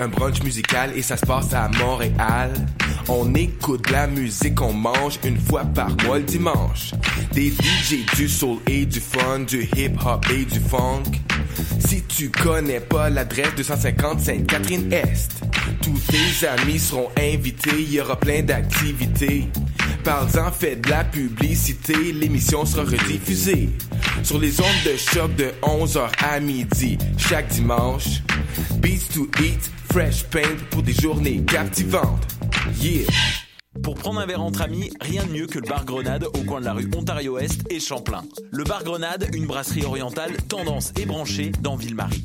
un brunch musical et ça se passe à Montréal. On écoute la musique, on mange une fois par mois le dimanche. Des DJ du soul et du fun, du hip hop et du funk. Si tu connais pas l'adresse 250 Sainte-Catherine-Est, tous tes amis seront invités, il y aura plein d'activités. Parle-en, fais de la publicité, l'émission sera rediffusée sur les ondes de choc de 11h à midi chaque dimanche. Beats to eat, fresh paint pour des journées captivantes. Yeah! Pour prendre un verre entre amis, rien de mieux que le bar Grenade au coin de la rue Ontario-Est et Champlain. Le bar Grenade, une brasserie orientale tendance et branchée dans Ville-Marie.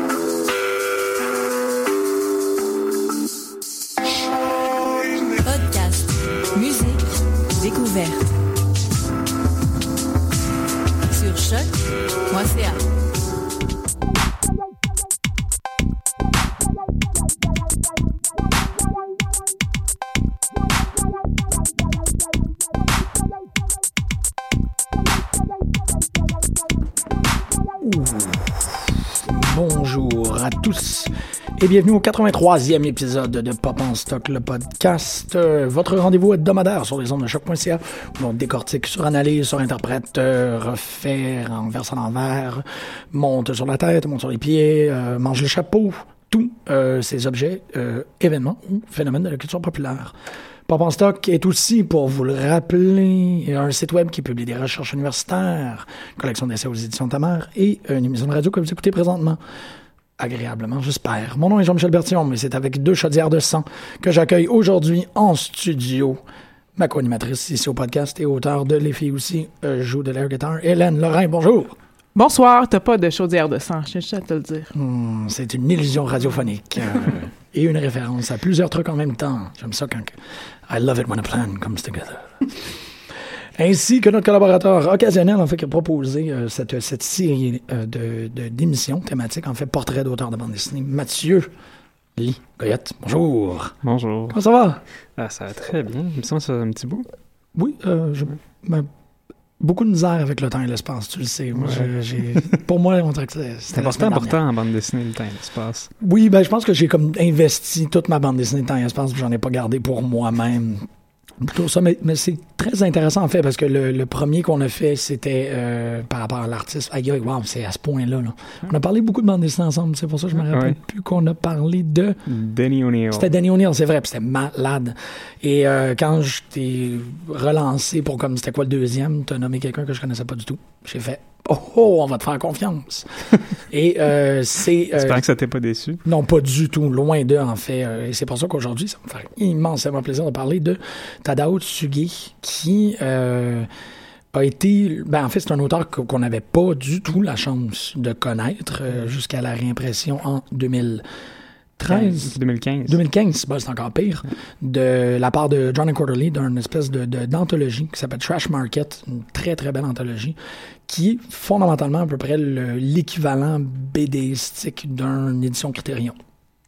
Et bienvenue au 83e épisode de Pop en Stock, le podcast, euh, votre rendez-vous hebdomadaire sur les ondes de choc.ca où on décortique, suranalyse, surinterprète, euh, refait, renverse à l'envers, monte sur la tête, monte sur les pieds, euh, mange le chapeau, tous euh, ces objets, événements ou phénomènes de la culture populaire. Pop en Stock est aussi, pour vous le rappeler, un site web qui publie des recherches universitaires, collection d'essais aux éditions Tamar et une émission de radio que vous écoutez présentement. Agréablement, j'espère. Mon nom est Jean-Michel Bertillon, mais c'est avec deux chaudières de sang que j'accueille aujourd'hui en studio ma co-animatrice ici au podcast et auteur de Les filles aussi euh, joue de l'air guitare, Hélène Lorrain. Bonjour. Bonsoir, t'as pas de chaudière de sang, je tiens à te le dire. Hmm, c'est une illusion radiophonique euh, et une référence à plusieurs trucs en même temps. J'aime ça quand I love it when a plan comes together. Ainsi que notre collaborateur occasionnel, en fait, qui a proposé euh, cette, cette série euh, de, de- d'émissions thématiques, en fait, portrait d'auteur de bande dessinée, Mathieu Lee Goyette. Bonjour. Bonjour. Comment ça va? Ah, ça va très bien. Il me semble que ça un petit bout. Oui, euh, je, ben, beaucoup de misère avec le temps et l'espace, tu le sais. Moi, Ouais. j'ai- j'ai- pour moi, on dirait que c'est important, en bande dessinée, le temps et l'espace. Oui, ben, je pense que j'ai comme investi toute ma bande dessinée de temps et espace, puis j'en ai pas gardé pour moi-même. Plutôt ça, mais, mais c'est très intéressant en fait, parce que le, le premier qu'on a fait, c'était euh, par rapport à l'artiste. Aïe, wow, c'est à ce point-là. là. On a parlé beaucoup de bande dessinée ensemble, c'est pour ça que je me rappelle Ouais. plus qu'on a parlé de. Danny O'Neill. C'était Danny O'Neill, c'est vrai, puis c'était malade. Et euh, quand je t'ai relancé pour comme c'était quoi le deuxième, t'as nommé quelqu'un que je connaissais pas du tout. J'ai fait Oh oh, on va te faire confiance. Et euh, c'est. euh, J'espère que ça t'est pas déçu. non, pas du tout. Loin d'eux, en fait. Et c'est pour ça qu'aujourd'hui, ça me fait immensément plaisir de parler de Tadao Tsugi, qui euh, a été... Ben, en fait, c'est un auteur qu'on n'avait pas du tout la chance de connaître euh, jusqu'à la réimpression en 2013. 2015. 2015, ben, c'est encore pire, de la part de John Quarterly, d'une espèce de, de- d'anthologie qui s'appelle Trash Market, une très très belle anthologie, qui est fondamentalement à peu près le- l'équivalent BDistique d'une édition Criterion.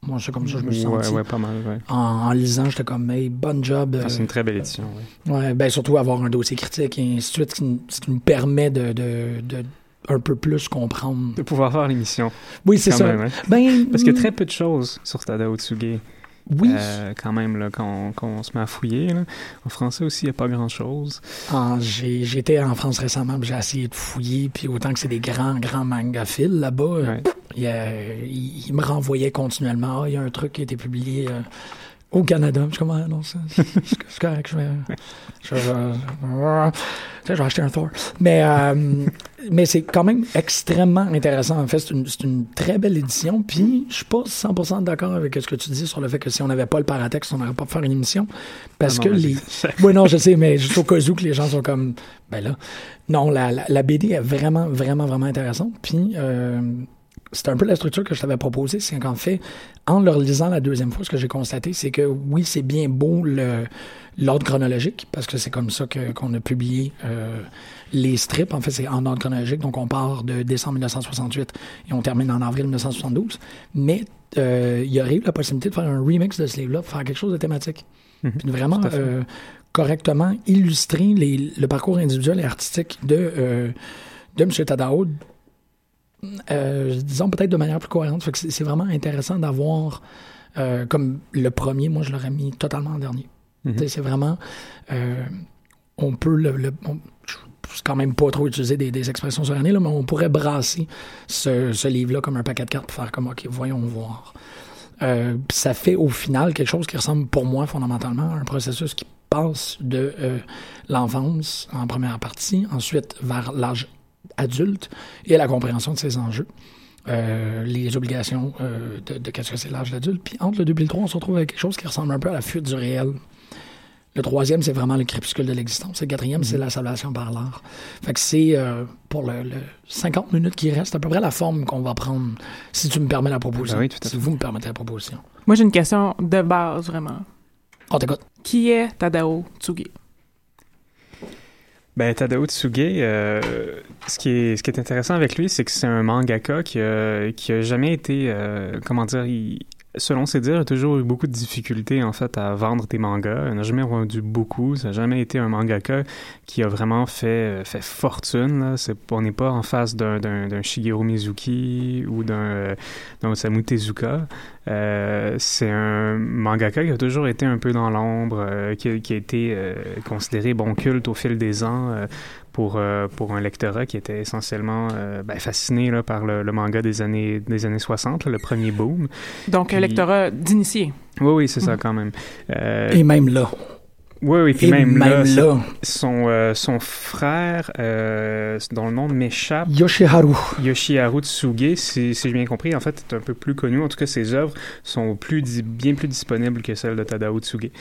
Moi, c'est comme ça que je me suis Ouais, senti. ouais, pas mal, ouais. En, en lisant, j'étais comme, hey, bonne job. Ah, euh, c'est une très belle édition, ouais. Ouais, ben surtout avoir un dossier critique et ainsi de suite, ce qui, nous permet de, de, de un peu plus comprendre. De pouvoir faire l'émission. Oui, c'est ça. même, hein. Ben, Parce qu'il y a très peu de choses sur Tadao Tsuge. Oui. Euh, quand même, là, quand on, quand on se met à fouiller. Là. En français aussi, il n'y a pas grand-chose. Ah, j'ai- J'étais en France récemment, puis j'ai essayé de fouiller, puis autant que c'est des grands, grands mangaphiles là-bas, euh, Ouais. il, il- il me renvoyait continuellement. Ah, il y a un truc qui a été publié euh, au Canada. Je suis comme, ah, non, c'est correct, je vais, je, vais- je vais acheter un Thor. Mais, euh, mais c'est quand même extrêmement intéressant. En fait, c'est une, très belle édition. Puis, je suis pas 100% d'accord avec ce que tu dis sur le fait que si on n'avait pas le paratexte, on n'aurait pas pu faire une émission. Parce Ah que les. Oui, non, je sais, mais juste au cas où que les gens sont comme. Ben là. Non, la, la, la BD est vraiment, vraiment, vraiment intéressante. Puis, euh, c'est un peu la structure que je t'avais proposée. C'est qu'en fait, en le lisant la deuxième fois, ce que j'ai constaté, c'est que oui, c'est bien beau le- l'ordre chronologique, parce que c'est comme ça que- qu'on a publié euh, les strips. En fait, c'est en ordre chronologique. Donc, on part de décembre 1968 et on termine en avril 1972. Mais euh, il y aurait eu la possibilité de faire un remix de ce livre-là, de faire quelque chose de thématique. Mhm, Puis de vraiment euh, correctement illustrer les- le parcours individuel et artistique de, de M. Tadao, euh, disons peut-être de manière plus cohérente. C'est c'est vraiment intéressant d'avoir, euh, comme le premier, moi je l'aurais mis totalement en dernier. Mhm. C'est vraiment, euh, on peut le, le- on- sais quand même pas trop utiliser des, des expressions sur l'année, mais on pourrait brasser ce, ce livre-là comme un paquet de cartes pour faire comme, OK, voyons voir. Euh, ça fait au final quelque chose qui ressemble pour moi fondamentalement à un processus qui passe de euh, l'enfance en première partie, ensuite vers l'âge adulte et la compréhension de ses enjeux. Euh, les obligations euh, de, de qu'est-ce que c'est l'âge d'adulte. Puis entre le 2 et le 3, on se retrouve avec quelque chose qui ressemble un peu à la fuite du réel. Le troisième, c'est vraiment le crépuscule de l'existence. Le quatrième, c'est la salvation par l'art. Fait que c'est, euh, pour le, le 50 minutes qui reste, à peu près la forme qu'on va prendre, si tu me permets la proposition. Ben oui, tout à si vous me permettez la proposition. Moi, j'ai une question de base, vraiment. On t'écoute. Qui est Tadao Tsugi? Ben, Tadao Tsuge, euh, ce, qui est, ce qui est intéressant avec lui, c'est que c'est un mangaka qui a, qui a jamais été, euh, comment dire, il- selon ses dires, a toujours eu beaucoup de difficultés, en fait, à vendre des mangas. Il n'a jamais vendu beaucoup. Ça n'a jamais été un mangaka qui a vraiment fait, euh, fait fortune. Là. On n'est pas en face d'un, d'un, Shigeru Mizuki ou d'un, euh, d'un Osamu Tezuka. Euh, c'est un mangaka qui a toujours été un peu dans l'ombre, euh, qui, qui a été euh, considéré bon culte au fil des ans euh, pour, euh, pour un lectorat qui était essentiellement euh, ben, fasciné là, par le, le manga des années, des années 60, là, le premier boom. Donc, un Puis- lectorat d'initié. Oui, oui, c'est ça Mm. quand même. Euh, Et même là. Oui, oui, puis même, là, là, son, euh, son frère, euh, dont le nom m'échappe, Yoshiharu. Yoshiharu Tsuge, si, si j'ai bien compris, en fait, est un peu plus connu. En tout cas, ses œuvres sont plus bien plus disponibles que celles de Tadao Tsuge.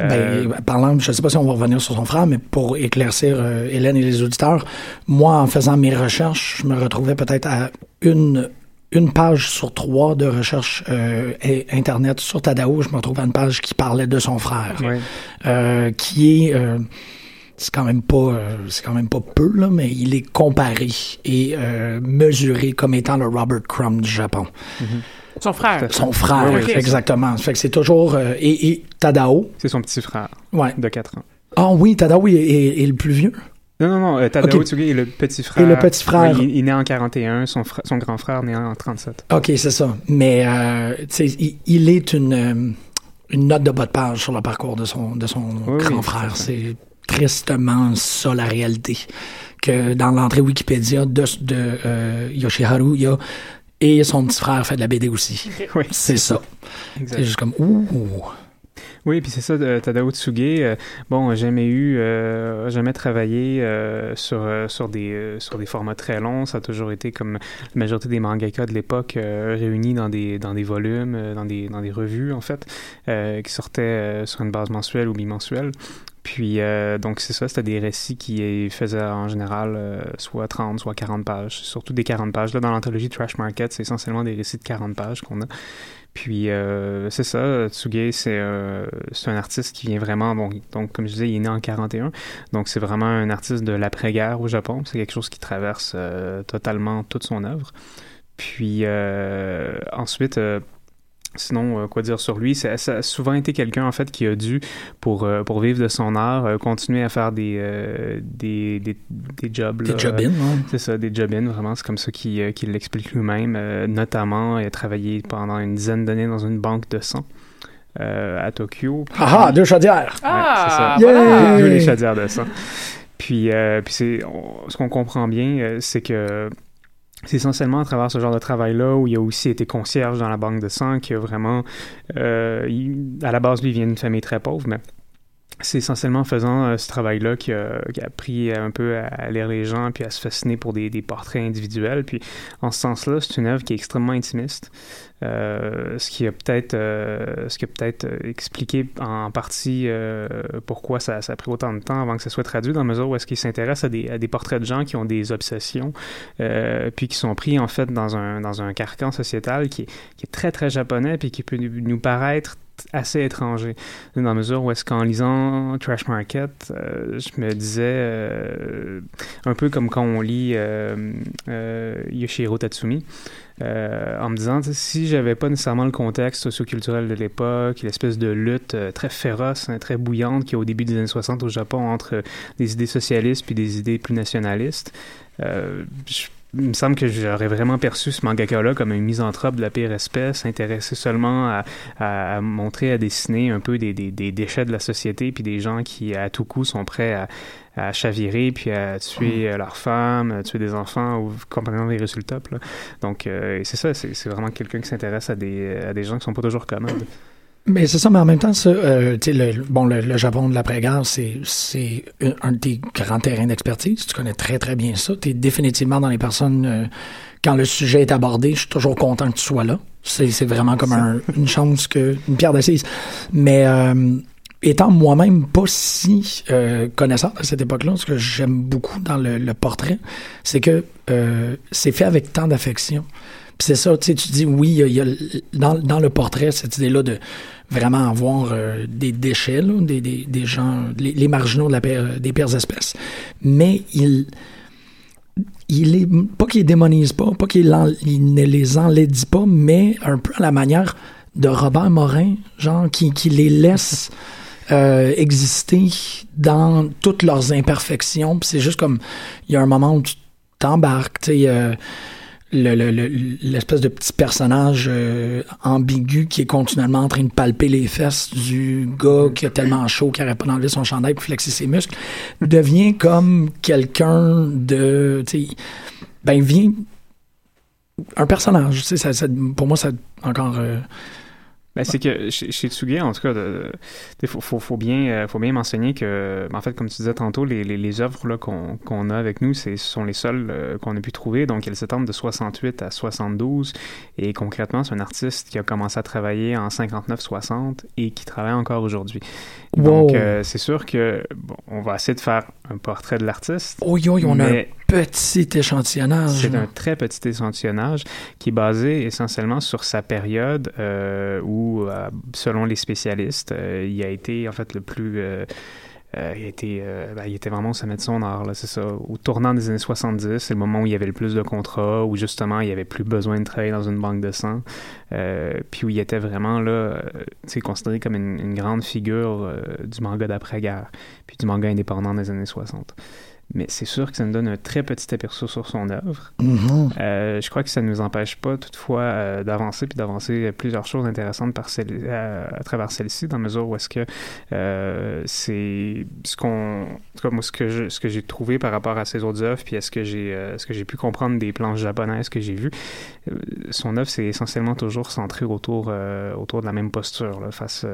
Euh, Ben, parlant, je ne sais pas si on va revenir sur son frère, mais pour éclaircir euh, Hélène et les auditeurs, moi, en faisant mes recherches, je me retrouvais peut-être à une, une page sur trois de recherche euh, et- Internet sur Tadao. Je me retrouvais à une page qui parlait de son frère, euh, qui est... euh, c'est quand même pas c'est quand même pas peu là mais il est comparé et mesuré comme étant le Robert Crumb du Japon Son frère. son frère Oui, oui, exactement fait que c'est toujours et, et Tadao C'est son petit frère ouais de 4 ans. ah oui, Tadao est, est- est le plus vieux. Non, non, non, euh, Tadao est le petit frère. Et le petit frère. Oui, il, il est né en 41, son, son grand frère né en 37. OK, c'est ça. Mais euh, tu sais, il, il est une, euh, une note de bas de page sur le parcours de son, de son Oui, grand oui, frère. C'est tristement ça la réalité. Que dans l'entrée Wikipédia de, de euh, Yoshiharu, il y a et son petit frère fait de la BD aussi. Oui, C'est ça. C'est juste comme ouh. Oui, puis c'est ça, de Tadao Tsuge. euh, bon, j'ai jamais eu, euh, jamais travaillé euh, sur euh, sur des euh, sur des formats très longs. Ça a toujours été comme la majorité des mangaka de l'époque euh, réunis dans des dans des volumes, euh, dans des dans des revues en fait, euh, qui sortaient euh, sur une base mensuelle ou bimensuelle. Puis, euh, donc, c'est ça, c'était des récits qui faisaient en général euh, soit 30, soit 40 pages, surtout des 40 pages. Là, dans l'anthologie Trash Market, c'est essentiellement des récits de 40 pages qu'on a. Puis, euh, c'est ça, Tsuge, c'est euh, c'est un artiste qui vient vraiment, bon, donc, comme je disais, il est né en 41, donc c'est vraiment un artiste de l'après-guerre au Japon. C'est quelque chose qui traverse euh, totalement toute son œuvre. Puis, ensuite... Sinon, euh, quoi dire sur lui? Ça, ça a souvent été quelqu'un, en fait, qui a dû, pour, euh, pour vivre de son art, euh, continuer à faire des, euh, des, des, des jobs. Des hein. C'est ça, des job-in, vraiment. C'est comme ça qu'il qu'il l'explique lui-même. Euh, notamment, il a travaillé pendant une dizaine d'années dans une banque de sang euh, à Tokyo. Puis- Ah ah, deux chaudières. Ah, c'est ça. D'où les chaudières de sang. Puis, euh, puis c'est, on- ce qu'on comprend bien, c'est que c'est essentiellement à travers ce genre de travail-là où il a aussi été concierge dans la banque de sang, qui a vraiment, euh, à la base, lui, il vient d'une famille très pauvre, mais c'est essentiellement en faisant euh, ce travail-là qu'il a, a, appris un peu à lire les gens puis à se fasciner pour des, des portraits individuels. Puis en ce sens-là, c'est une œuvre qui est extrêmement intimiste. Euh, ce qui a peut-être euh, ce qui a peut-être expliqué en partie euh, pourquoi ça, ça, a pris autant de temps avant que ça soit traduit dans la mesure où est-ce qu'il s'intéresse à des, à des portraits de gens qui ont des obsessions euh, puis qui sont pris en fait dans un dans un carcan sociétal qui est, qui est très très japonais puis qui peut nous paraître assez étranger, dans la mesure où est-ce qu'en lisant Trash Market, euh, je me disais, euh, un peu comme quand on lit euh, euh Tatsumi, en me disant, si j'avais pas nécessairement le contexte socioculturel de l'époque, l'espèce de lutte très féroce, hein, très bouillante qu'il y a au début des années 60 au Japon entre des idées socialistes puis des idées plus nationalistes, je il me semble que j'aurais vraiment perçu ce mangaka-là comme un misanthrope de la pire espèce, intéressé seulement à, à, montrer, à dessiner un peu des, des, des, déchets de la société, puis des gens qui, à tout coup, sont prêts à, à chavirer, puis à tuer mm. leurs femmes, à tuer des enfants, ou comprenant les résultats. Là. Donc, euh, c'est ça, c'est vraiment quelqu'un qui s'intéresse à des, à des gens qui sont pas toujours commodes. Mais c'est ça, mais en même temps, ça, euh, le, bon, le, le, Japon de l'après-guerre, c'est, c'est un de tes grands terrains d'expertise. Tu connais très, très bien ça. Tu es définitivement dans les personnes, euh, quand le sujet est abordé, je suis toujours content que tu sois là. C'est, c'est vraiment comme un, une chance que, une pierre d'assise. Mais, euh, étant moi-même pas si euh, connaissant à cette époque-là, ce que j'aime beaucoup dans le, le portrait, c'est que c'est fait avec tant d'affection c'est ça, tu tu dis oui, il y a, dans, dans, le portrait cette idée-là de vraiment avoir euh, des déchets, là, des, des, des, gens, les, marginaux de la des pires espèces. Mais il, il est pas qu'il démonise pas, pas qu'il ne les enlaidit pas, mais un peu à la manière de Robert Morin, genre qui, qui les laisse euh, exister dans toutes leurs imperfections. C'est juste comme il y a un moment où tu t'embarques, tu sais. Euh, l'espèce le, de petit personnage euh, ambigu qui est continuellement en train de palper les fesses du gars qui a tellement chaud qu'il n'arrête pas d'enlever son chandail pour flexer ses muscles, devient comme quelqu'un de... Ben, vient un personnage. Ça, ça, pour moi, ça encore... Euh, ben, c'est que chez, Tsugi, en tout cas, il faut, faut, faut, bien, euh, faut bien mentionner que, ben, en fait, comme tu disais tantôt, les, les, les œuvres là, qu'on, a avec nous, ce sont les seules euh, qu'on a pu trouver. Donc, elles s'étendent de 68 à 72. Et concrètement, c'est un artiste qui a commencé à travailler en 59-60 et qui travaille encore aujourd'hui. Donc, euh, c'est sûr que bon, on va essayer de faire un portrait de l'artiste. Oh, yo, on a un petit échantillonnage. C'est un très petit échantillonnage qui est basé essentiellement sur sa période euh, où, euh, selon les spécialistes, euh, il a été en fait le plus euh, il, était, euh, ben, il était vraiment au sommet de son art, c'est ça. Au tournant des années 70, c'est le moment où il y avait le plus de contrats, où justement il n'y avait plus besoin de travailler dans une banque de sang, puis où il était vraiment là, considéré comme une, grande figure du manga d'après-guerre, puis du manga indépendant des années 60 mais c'est sûr que ça nous donne un très petit aperçu sur son œuvre. Mm-hmm. euh, je crois que ça ne nous empêche pas toutefois euh, d'avancer puis d'avancer plusieurs choses intéressantes par celle, euh, à travers celle-ci, dans la mesure où est-ce que euh, c'est ce qu'on, moi ce que je, ce que j'ai trouvé par rapport à ses autres œuvres, puis est-ce que j'ai, ce que j'ai pu comprendre des planches japonaises que j'ai vues, son œuvre c'est essentiellement toujours centré autour autour de la même posture là, face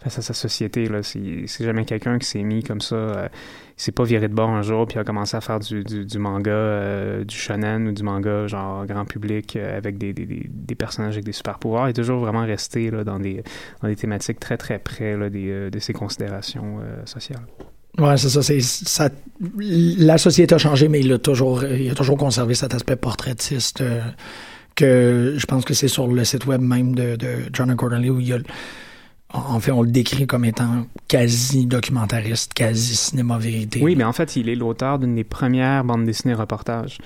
face à sa société là. C'est, jamais quelqu'un qui s'est mis comme ça s'est pas viré de bord un jour puis a commencé à faire du, manga, euh, du shonen ou du manga genre grand public euh, avec des, des, personnages avec des super pouvoirs. Il est toujours vraiment resté là, dans, des, dans des thématiques très très près là, des, euh, de ses considérations sociales. Ouais, c'est ça, c'est ça. La société a changé, mais il a toujours, il a toujours conservé cet aspect portraitiste que je pense que c'est sur le site web même de, John Accordingly où il y a en fait, on le décrit comme étant quasi documentariste, quasi cinéma vérité. Oui, mais en fait, il est l'auteur d'une des premières bandes dessinées reportages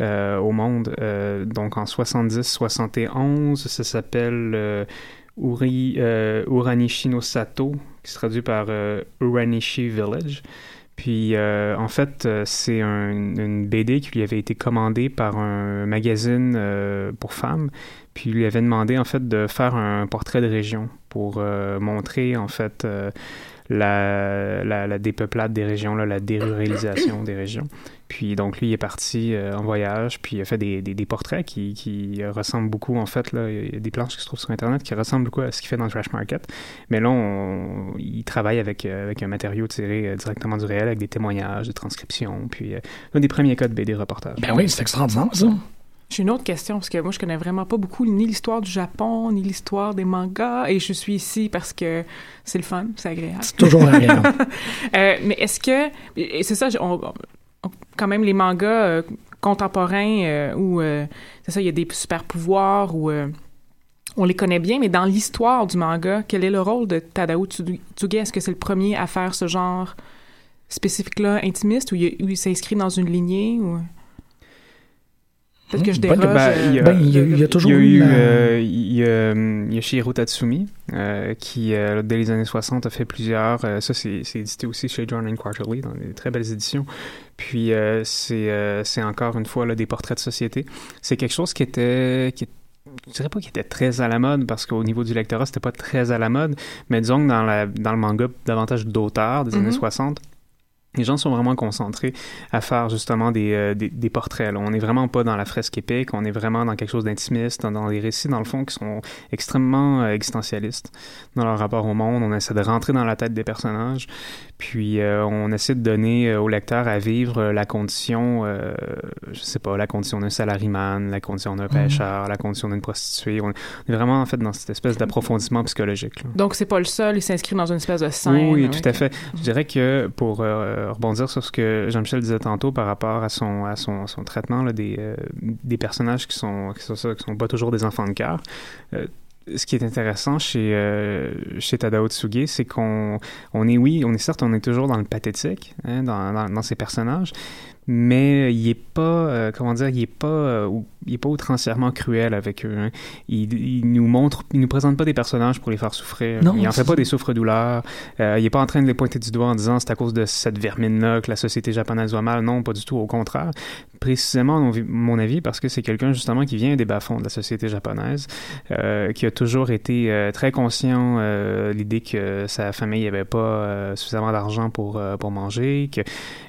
euh, au monde. Euh, donc en 70-71, ça s'appelle euh, Uri, euh, Uranishi no Sato, qui se traduit par Uranishi Village. Puis, euh, en fait, euh, c'est un, une BD qui lui avait été commandée par un magazine euh, pour femmes. Puis, il lui avait demandé, en fait, de faire un portrait de région pour euh, montrer, en fait, euh, la, la, la dépeuplade des régions, là, la déruralisation des régions. Puis donc lui il est parti euh, en voyage, puis il a fait des, des, des portraits qui, qui ressemblent beaucoup en fait là, il y a des planches qui se trouvent sur internet qui ressemblent beaucoup à ce qu'il fait dans le Trash Market. Mais là on, il travaille avec euh, avec un matériau tiré euh, directement du réel avec des témoignages, des transcriptions, puis euh, un des premiers cas de BD reportage. Ben oui, c'est extraordinaire ça. J'ai une autre question, parce que moi, je connais vraiment pas beaucoup ni l'histoire du Japon, ni l'histoire des mangas, et je suis ici parce que c'est le fun, c'est agréable. C'est toujours agréable. Euh, mais est-ce que... Et c'est ça, on, on- quand même, les mangas euh, contemporains euh, où, euh, c'est ça, il y a des super pouvoirs, euh, on les connaît bien, mais dans l'histoire du manga, quel est le rôle de Tadao Tsuge? Est-ce que c'est le premier à faire ce genre spécifique-là, intimiste, ou il, ou s'inscrit dans une lignée, ou... Peut-être que je. Ben, il y a- euh, Ben, y y toujours il y a eu euh, il y a, il y a Shihiro Tatsumi, euh, qui, euh, dès les années 60, a fait plusieurs. euh, ça, c'est édité aussi chez John and Quarterly, dans des très belles éditions. Puis, euh, c'est euh, c'est encore une fois là, des portraits de société. C'est quelque chose qui était. Qui, je dirais pas qu'il était très à la mode parce qu'au niveau du lectorat, c'était pas très à la mode, mais disons que dans, la, dans le manga davantage d'auteurs des Mhm. années 60, les gens sont vraiment concentrés à faire justement des, euh, des, des portraits. On n'est vraiment pas dans la fresque épique, on est vraiment dans quelque chose d'intimiste, dans, dans des récits, dans le fond, qui sont extrêmement euh, existentialistes dans leur rapport au monde. On essaie de rentrer dans la tête des personnages, puis euh, on essaie de donner euh, au lecteur à vivre euh, la condition, euh, je sais pas, la condition d'un salariman, la condition d'un pêcheur, la condition d'une prostituée. On est vraiment en fait dans cette espèce d'approfondissement psychologique. là. Donc, c'est pas le seul, il s'inscrit dans une espèce de scène. Oui, tout à fait. Je dirais que pour rebondir sur ce que Jean-Michel disait tantôt par rapport à son, à son, son traitement là, des, des personnages qui sont, qui sont qui sont pas toujours des enfants de cœur, ce qui est intéressant chez, euh, chez Tadao Tsuge, c'est qu'on on est, oui, on est certes, on est toujours dans le pathétique, hein, dans, dans, ces personnages, mais il est pas, euh, comment dire, il est pas, euh, il est pas outrancièrement cruel avec eux. hein. Il, il nous montre, il nous présente pas des personnages pour les faire souffrir. Non, il en fait pas des souffres-douleurs. Euh, il est pas en train de les pointer du doigt en disant c'est à cause de cette vermine-là que la société japonaise va mal. Non, pas du tout. Au contraire. Précisément, à mon- avis, parce que c'est quelqu'un justement qui vient des bas-fonds de la société japonaise, euh, qui a toujours été euh, très conscient de l'idée que sa famille avait pas suffisamment d'argent pour, pour manger, que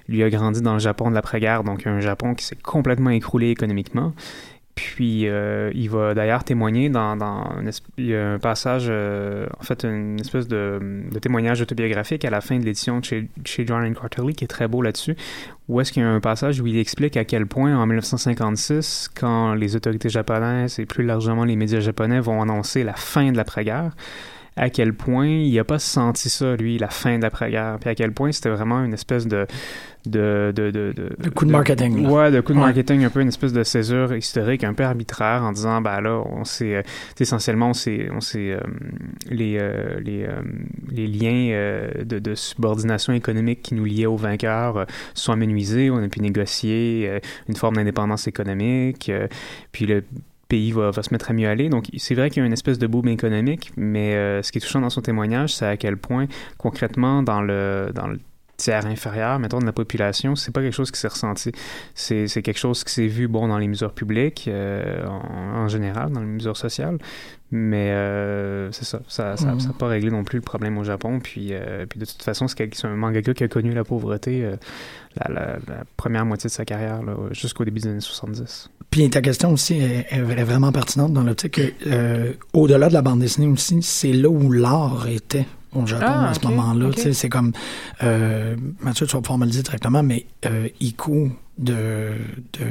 lui a grandi dans le Japon de l'après-guerre, donc un Japon qui s'est complètement écroulé économiquement. Puis euh, il va d'ailleurs témoigner dans, dans il y a un passage, euh, en fait, une espèce de, de témoignage autobiographique à la fin de l'édition chez, chez John and Quarterly qui est très beau là-dessus, où est-ce qu'il y a un passage où il explique à quel point en 1956, quand les autorités japonaises et plus largement les médias japonais vont annoncer la fin de l'après-guerre, à quel point il n'a pas senti ça, lui, la fin de l'après-guerre, puis à quel point c'était vraiment une espèce de... de, de, de, de, coup de marketing, là. Ouais, de coup de Ouais. marketing, un peu une espèce de césure historique un peu arbitraire en disant, ben là, on s'est... euh, essentiellement, on s'est... On s'est euh, les, euh, les, euh, les liens de, de subordination économique qui nous liaient aux vainqueurs sont amenuisés, on a pu négocier une forme d'indépendance économique, puis le pays va, va se mettre à mieux aller. Donc, c'est vrai qu'il y a une espèce de boom économique, mais euh, ce qui est touchant dans son témoignage, c'est à quel point, concrètement, dans le, dans le tiers inférieur, mettons, de la population, c'est pas quelque chose qui s'est ressenti. C'est quelque chose qui s'est vu, bon, dans les mesures publiques, euh, en, en général, dans les mesures sociales, mais euh, c'est ça. Ça n'a Mhm. pas réglé non plus le problème au Japon. Puis, euh, puis de toute façon, c'est un mangaka qui a connu la pauvreté la, la- la première moitié de sa carrière, jusqu'au début des années 70. Puis ta question aussi est, est vra- vraiment pertinente dans l'optique que, au-delà de la bande dessinée aussi, c'est là où l'art était au Japon Ah, à ce moment-là. ok. Tu sais, C'est comme, euh, Mathieu, tu vas pouvoir me le dire directement, mais euh, Iku de, de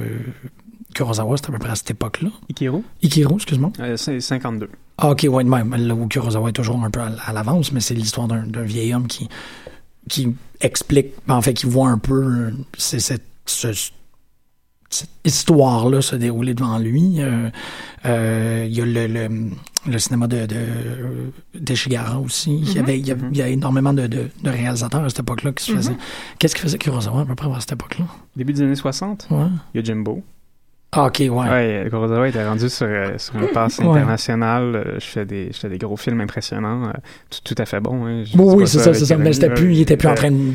Kurosawa, c'était à peu près à cette époque-là. Ikiro, Ikiro, excuse-moi. euh, c'est 52. Ah, ok, ouais, de même. Là où Kurosawa est toujours un peu à, à l'avance, mais c'est l'histoire d'un d'un vieil homme qui, qui explique, en fait, qui voit un peu euh, c'est cette, ce- cette histoire-là se dérouler devant lui. Euh, euh, Il y a le, le, le cinéma de, de d'Eshigara aussi. Il, y avait, il, y avait- il y a énormément de, de, de réalisateurs à cette époque-là qui se faisaient. Qu'est-ce qui faisait Kurosawa à peu près à cette époque-là? Début des années 60, Ouais. il y a Jimbo. Ah, ok, ouais. Ouais, Kurosawa était rendu sur, euh, sur une passe internationale. Euh, Je fais des, je fais des gros films impressionnants, euh, tout, tout à fait bons. Hein. Je dis Oui, c'est ça, c'est ça. Mais plus, il était plus en train de.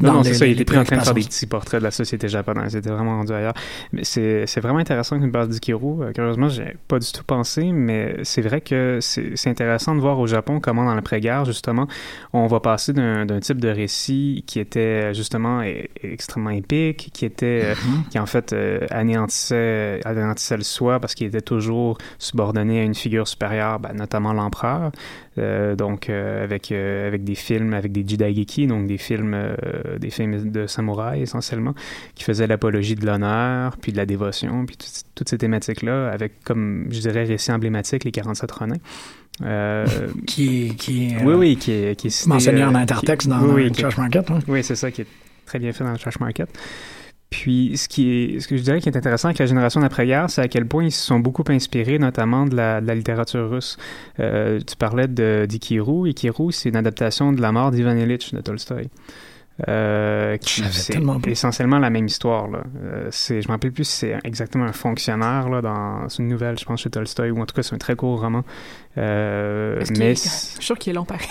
Non, c'est ça, il était plus en train de faire des petits portraits de la société japonaise. Il était vraiment rendu ailleurs. Mais c'est vraiment intéressant parles d'Ikiru. Euh, curieusement, j'ai pas du tout pensé, mais c'est vrai que c'est intéressant de voir au Japon comment, dans l'après-guerre, justement, on va passer d'un type de récit qui était justement extrêmement épique, qui était, Mm-hmm. qui en fait euh, anéantissait, anéantissait le soi parce qu'il était toujours subordonné à une figure supérieure, ben, notamment l'empereur. Euh, donc euh, avec euh, avec des films avec des jidaigeki donc des films euh, des films de samouraï essentiellement qui faisaient l'apologie de l'honneur puis de la dévotion puis tout- toutes ces thématiques là avec comme je dirais récit emblématique les 47 renins euh, Qui. Qui euh, oui oui qui est qui est cité, mentionné euh, en qui- intertexte dans oui, le Trash Market. hein. oui, c'est ça qui est très bien fait dans le Trash Market. Puis, ce, qui est, ce que je dirais qui est intéressant avec la génération d'après-guerre, c'est à quel point ils se sont beaucoup inspirés, notamment de la, littérature russe. Euh, tu parlais d'Ikiru. Ikiru, c'est une adaptation de La mort d'Ivan Ilitch de Tolstoï. Euh, c'est essentiellement la même histoire. Là. Euh, c'est, je me rappelle plus si c'est exactement un fonctionnaire là, dans une nouvelle, je pense, chez Tolstoï, ou en tout cas c'est un très court roman. Euh, mais est- Je suis sûr qu'il est long pareil.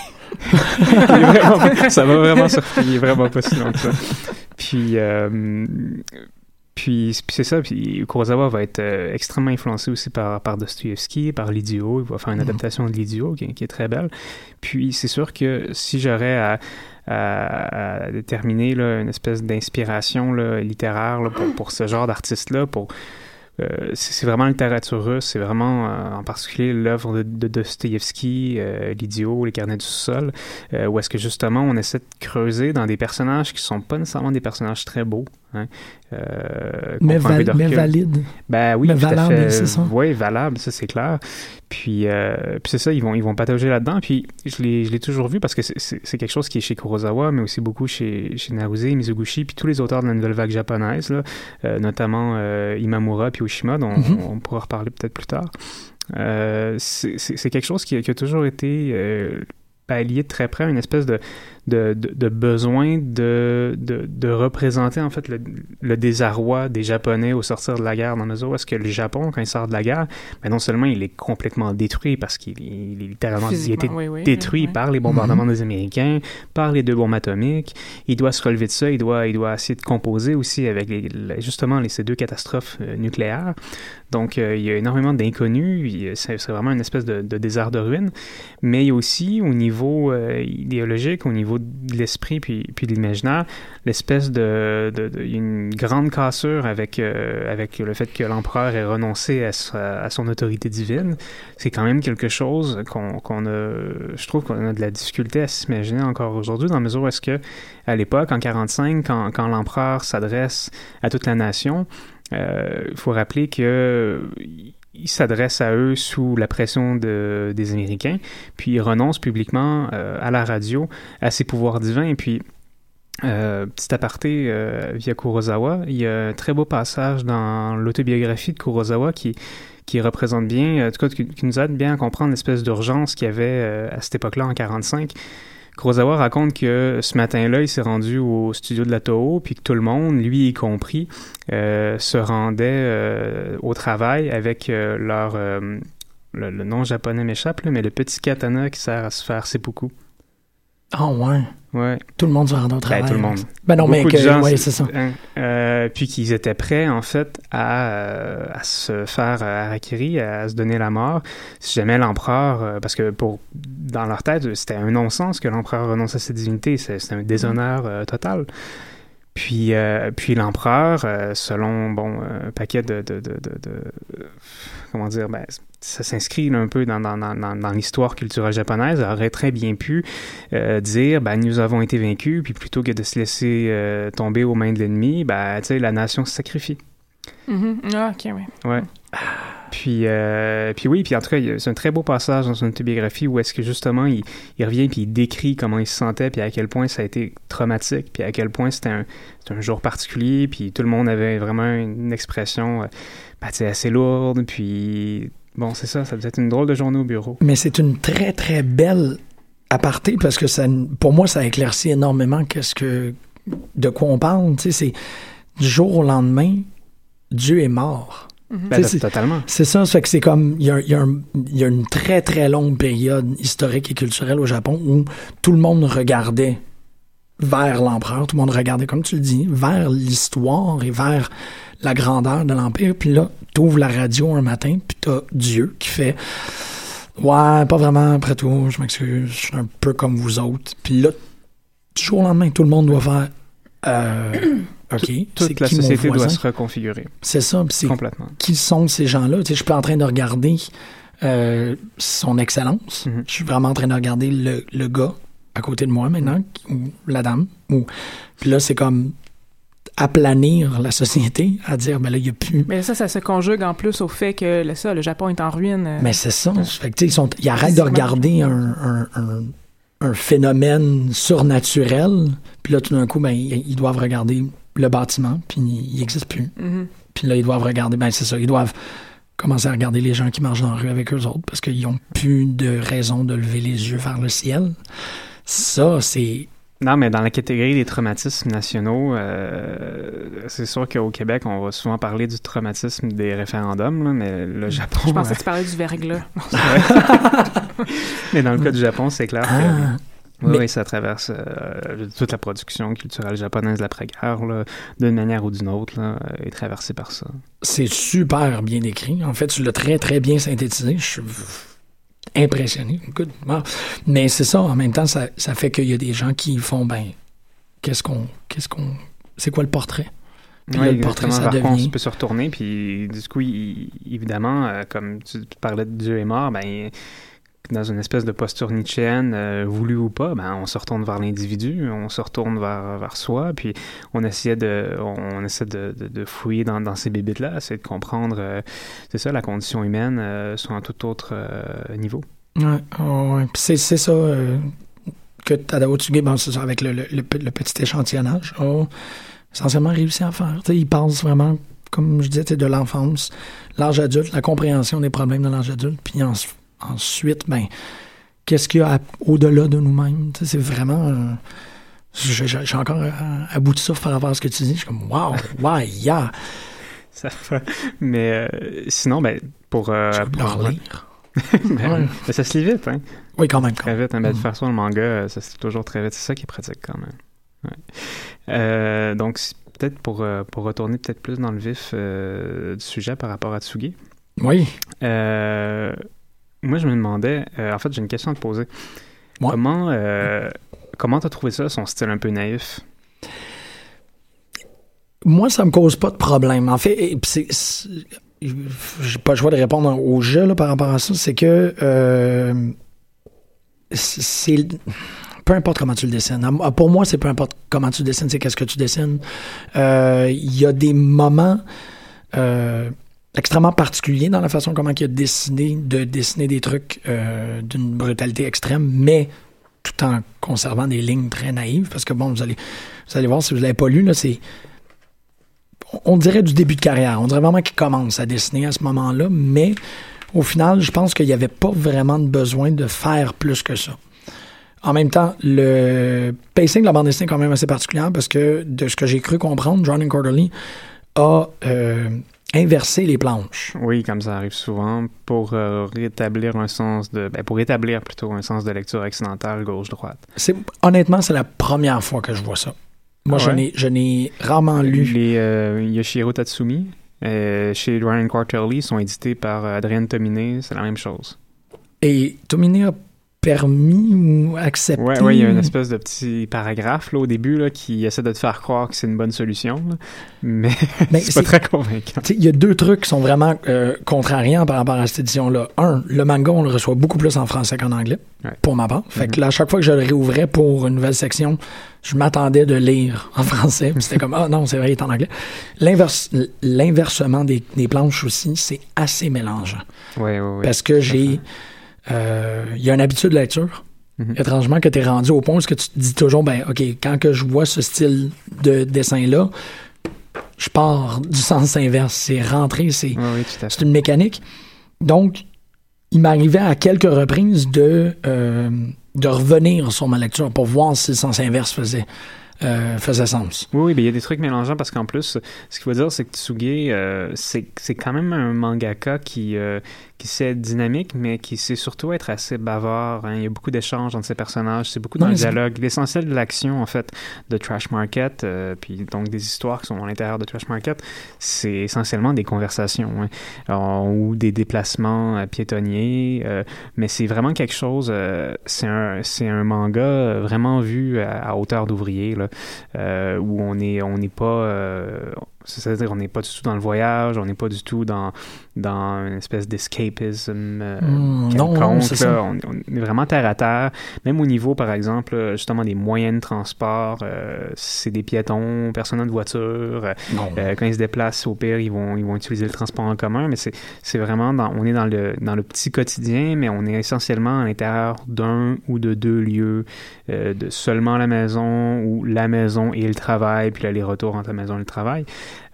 vraiment- ça m'a vraiment surpris. Il est vraiment pas si long que ça. Puis, euh, puis, puis c'est ça. Puis Kurosawa va être euh, extrêmement influencé aussi par, par Dostoevsky, par L'Idiot. Il va faire une Mhm. adaptation de L'Idiot qui, qui est très belle. Puis c'est sûr que si j'aurais à, à- déterminer là, une espèce d'inspiration littéraire pour, ce genre d'artiste-là, pour euh, c'est vraiment la littérature russe, c'est vraiment euh, en particulier l'œuvre de, de euh, L'Idiot, Les Carnets du Sol, où est-ce que justement on essaie de creuser dans des personnages qui sont pas nécessairement des personnages très beaux. Hein, euh, Mais, val- valide. Ben oui, Mais tout à valable, fait. c'est ça? Oui, valable, ça c'est clair. Puis, euh, puis c'est ça, ils vont, ils vont patauger là-dedans. Puis je l'ai, toujours vu parce que c'est, quelque chose qui est chez Kurosawa, mais aussi beaucoup chez, chez Naruse, Mizoguchi, puis tous les auteurs de la nouvelle vague japonaise, là, euh, notamment Imamura puis Oshima, dont Mhm. on, on pourra reparler peut-être plus tard. C'est, quelque chose qui, a- qui a toujours été lié de très près à une espèce de, de, de, de besoin de, de, représenter en fait le, le désarroi des Japonais au sortir de la guerre, dans mesure où est-ce que le Japon, quand il sort de la guerre, ben non seulement il est complètement détruit parce qu'il est littéralement il a été Physiquement, oui, oui, détruit oui, par les bombardements des Américains, par les deux bombes atomiques. Il doit se relever de ça, il doit, il doit essayer de composer aussi avec les, justement les, ces deux catastrophes euh, nucléaires. Donc euh, il y a énormément d'inconnus, c'est vraiment une espèce de, de désert de ruines. Mais il y a aussi au niveau euh, idéologique, au niveau de l'esprit puis, puis de l'imaginaire, l'espèce de, de, une grande cassure avec, euh, avec le fait que l'empereur ait renoncé à, son autorité divine. C'est quand même quelque chose qu'on qu'on a, je trouve qu'on a de la difficulté à s'imaginer encore aujourd'hui, dans la mesure où est-ce que, à l'époque, en 45, quand, quand l'empereur s'adresse à toute la nation, euh, il faut rappeler que il s'adresse à eux sous la pression de, des Américains, puis il renonce publiquement euh, à la radio à ses pouvoirs divins, et puis euh, petit aparté euh, via Kurosawa, il y a un très beau passage dans l'autobiographie de Kurosawa qui, représente bien, en tout cas qui, nous aide bien à comprendre l'espèce d'urgence qu'il y avait à cette époque-là en 45. Kurosawa raconte que ce matin-là, il s'est rendu au studio de la Toho, puis que tout le monde, lui y compris, euh, se rendait euh, au travail avec euh, leur... le, nom japonais m'échappe, mais le petit katana qui sert à se faire seppuku. Ah, ouais. Ouais. Tout le monde se rend au travail. Ben, tout le monde. Ben non, mais que, de gens, ouais, c'est ça. hein, euh, puis qu'ils étaient prêts, en fait, à, euh, à se faire euh, harakiri, à se donner la mort, si jamais l'empereur, euh, parce que pour dans leur tête, c'était un non-sens que l'empereur renonce à sa divinité, c'est un déshonneur total. Puis, puis l'empereur, selon bon un paquet de, de, de, de, de- comment dire, ben, ça s'inscrit un peu dans, dans, dans, dans- dans l'histoire culturelle japonaise, aurait très bien pu euh, dire, ben, nous avons été vaincus, puis plutôt que de se laisser euh, tomber aux mains de l'ennemi, ben, la nation se sacrifie. Mhm. Ah, ok, oui. Ouais. Puis, euh, puis oui, puis en tout cas, c'est un très beau passage dans son autobiographie où est-ce que justement il, il revient puis il décrit comment il se sentait puis à quel point ça a été traumatique puis à quel point c'était un, jour particulier puis tout le monde avait vraiment une expression ben, assez lourde puis bon c'est ça, ça devait être une drôle de journée au bureau. Mais c'est une très, très belle aparté parce que ça, pour moi, ça éclaircit énormément qu'est-ce que, de quoi on parle. Tu sais, c'est du jour au lendemain, Dieu est mort. Ben, c'est- totalement. C'est ça, ça fait que c'est comme, il y a, il y a un- il y a une très très longue période historique et culturelle au Japon où tout le monde regardait vers l'empereur, tout le monde regardait, comme tu le dis, vers l'histoire et vers la grandeur de l'Empire. Puis là, t'ouvres la radio un matin, puis t'as Dieu qui fait Ouais, pas vraiment, après tout, je m'excuse, je suis un peu comme vous autres. Puis là, du jour au lendemain, tout le monde doit faire euh, OK, c'est Toute la qui société doit se reconfigurer. C'est ça, puis c'est Complètement. qui sont ces gens-là? Tu sais, je suis pas en train de regarder euh, son excellence. Mhm. Je suis vraiment en train de regarder le, le gars à côté de moi maintenant, ou la dame. Ou, puis là, c'est comme aplanir la société, à dire, ben là, il n'y a plus... Mais ça, ça se conjugue en plus au fait que le, ça, le Japon est en ruine. euh, Mais c'est ça. Fait que, ils, sont, ils arrêtent de regarder un, un, un, un phénomène surnaturel, puis là, tout d'un coup, ben, ils, doivent regarder le bâtiment, puis il n'existe plus. mhm. Puis là, ils doivent regarder, ben c'est ça, ils doivent commencer à regarder les gens qui marchent dans la rue avec eux autres parce qu'ils n'ont plus de raison de lever les yeux vers le ciel. Ça, c'est. Non, mais dans la catégorie des traumatismes nationaux, euh, c'est sûr qu'au Québec, on va souvent parler du traumatisme des référendums, là, mais le Japon. Je pensais euh, que tu parlais du verglas. mais dans le cas du Japon, c'est clair que. Ah, Oui, Mais- oui, ça traverse euh, toute la production culturelle japonaise de l'après-guerre, là, d'une manière ou d'une autre, là, euh, est traversée par ça. c'est super bien écrit. En fait, tu l'as très, très bien synthétisé. Je suis impressionné. Wow. Mais c'est ça, en même temps, ça, ça fait qu'il y a des gens qui font, ben, qu'est-ce qu'on. Qu'est-ce qu'on. C'est quoi le portrait? Puis là, Oui, le portrait, ça on peut se retourner, puis du coup, il- évidemment, euh, comme tu parlais de Dieu est mort, ben, dans une espèce de posture nietzschéenne, euh, voulu ou pas, ben, on se retourne vers l'individu, on se retourne vers, vers soi, puis on essaie de, on essaie de, de, fouiller dans, ces bébites-là, essayer de comprendre, euh, c'est ça, la condition humaine euh, sur un tout autre euh, niveau. Ouais, ouais, c'est, ça que Tadao Tsuge, bon, ça, avec le, le, le pe- le petit échantillonnage, a essentiellement réussi à faire. Tu sais, il passe vraiment, comme je disais, de l'enfance, l'âge adulte, la compréhension des problèmes de l'âge adulte, puis en- ensuite, ben, qu'est-ce qu'il y a au-delà de nous-mêmes? C'est vraiment... euh, j'ai encore à, à bout de souffle par rapport à ce que tu dis. Je suis comme, wow, ouais, yeah. Ça Mais euh, sinon, ben, pour... euh, pour- lire. Ben, Ouais. ça se lit vite, hein? Oui, quand même. Quand Très vite, hein, ben, de Mhm. faire ça le manga, euh, ça se lit toujours très vite. C'est ça qui est pratique quand même. Ouais. Euh, donc, peut-être pour, euh, pour retourner peut-être plus dans le vif euh, du sujet par rapport à Tsugi. Oui. Euh, moi, je me demandais, euh, en fait, j'ai une question à te poser. Comment euh, comment t'as trouvé ça, son style un peu naïf? Moi, ça me cause pas de problème. En fait, c'est, j'ai pas le choix de répondre au jeu là, par rapport à ça. C'est que euh, c'est peu importe comment tu le dessines. Pour moi, c'est peu importe comment tu dessines, c'est qu'est-ce que tu dessines. Euh, Il y a des moments euh, extrêmement particuliers dans la façon comment il a décidé de dessiner des trucs euh, d'une brutalité extrême, mais tout en conservant des lignes très naïves. Parce que bon, vous allez, vous allez voir si vous l'avez pas lu, là, c'est on dirait du début de carrière. On dirait vraiment qu'il commence à dessiner à ce moment-là, mais au final, je pense qu'il n'y avait pas vraiment de besoin de faire plus que ça. En même temps, le pacing de la bande dessinée est quand même assez particulier parce que, de ce que j'ai cru comprendre, John Quarterly a euh, inversé les planches. Oui, comme ça arrive souvent, pour euh, rétablir un sens de... Ben, pour établir plutôt un sens de lecture accidentale gauche-droite. Honnêtement, c'est la première fois que je vois ça. Moi, Ah je ouais? n'ai, je n'ai rarement lu. Les euh, Yoshihiro Tatsumi, euh, chez Ryan Quarterly, sont édités par euh, Adrien Tominé, c'est la même chose. Et Tomine a permis ou accepté? Ouais, ouais, il y a une espèce de petit paragraphe là, au début là, qui essaie de te faire croire que c'est une bonne solution, là. mais Ben, c'est pas très convaincant. Il y a deux trucs qui sont vraiment euh, contrariants par rapport à cette édition-là. Un, le manga, on le reçoit beaucoup plus en français qu'en anglais, Ouais. pour ma part. Fait Mhm. que là, à chaque fois que je le réouvrais pour une nouvelle section, je m'attendais de lire en français. Puis C'était comme, ah non, c'est vrai, il est en anglais. L'inverse- L'inversement des, des planches aussi, c'est assez mélangeant. Ouais, ouais, ouais. Parce que j'ai... euh, Il y a une habitude de lecture. Mhm. Étrangement, que tu es rendu au point où que tu te dis toujours, ben, OK, quand que je vois ce style de dessin-là, je pars du sens inverse. C'est rentré, c'est oui, une mécanique. Donc, il m'arrivait à quelques reprises de, euh, de revenir sur ma lecture pour voir si le sens inverse faisait euh, faisait sens. Oui, oui, mais il y a des trucs mélangeants parce qu'en plus, ce qu'il faut dire, c'est que Tsuge, euh, c'est quand même un mangaka qui, qui sait être dynamique, mais qui sait surtout être assez bavard. Hein. Il y a beaucoup d'échanges entre ses personnages, c'est beaucoup dans le dialogue. L'essentiel de l'action, en fait, de Trash Market, euh, puis donc des histoires qui sont à l'intérieur de Trash Market, c'est essentiellement des conversations hein, ou des déplacements euh, piétonniers, euh, mais c'est vraiment quelque chose, c'est un, un manga vraiment vu à, hauteur d'ouvrier, où on n'est on n'est pas c'est-à-dire qu'on n'est pas du tout dans le voyage, on n'est pas du tout dans, dans une espèce d'escapisme euh, hmm, non, On, est vraiment terre à terre. Même au niveau, par exemple, justement, des moyens de transport, euh, c'est des piétons, personne n'a de voiture. Euh, quand ils se déplacent, au pire, ils vont, ils vont utiliser le transport en commun, mais c'est vraiment, dans, on est dans le, dans le petit quotidien, mais on est essentiellement à l'intérieur d'un ou de deux lieux, de seulement la maison ou la maison et le travail, puis les retours entre la maison et le travail.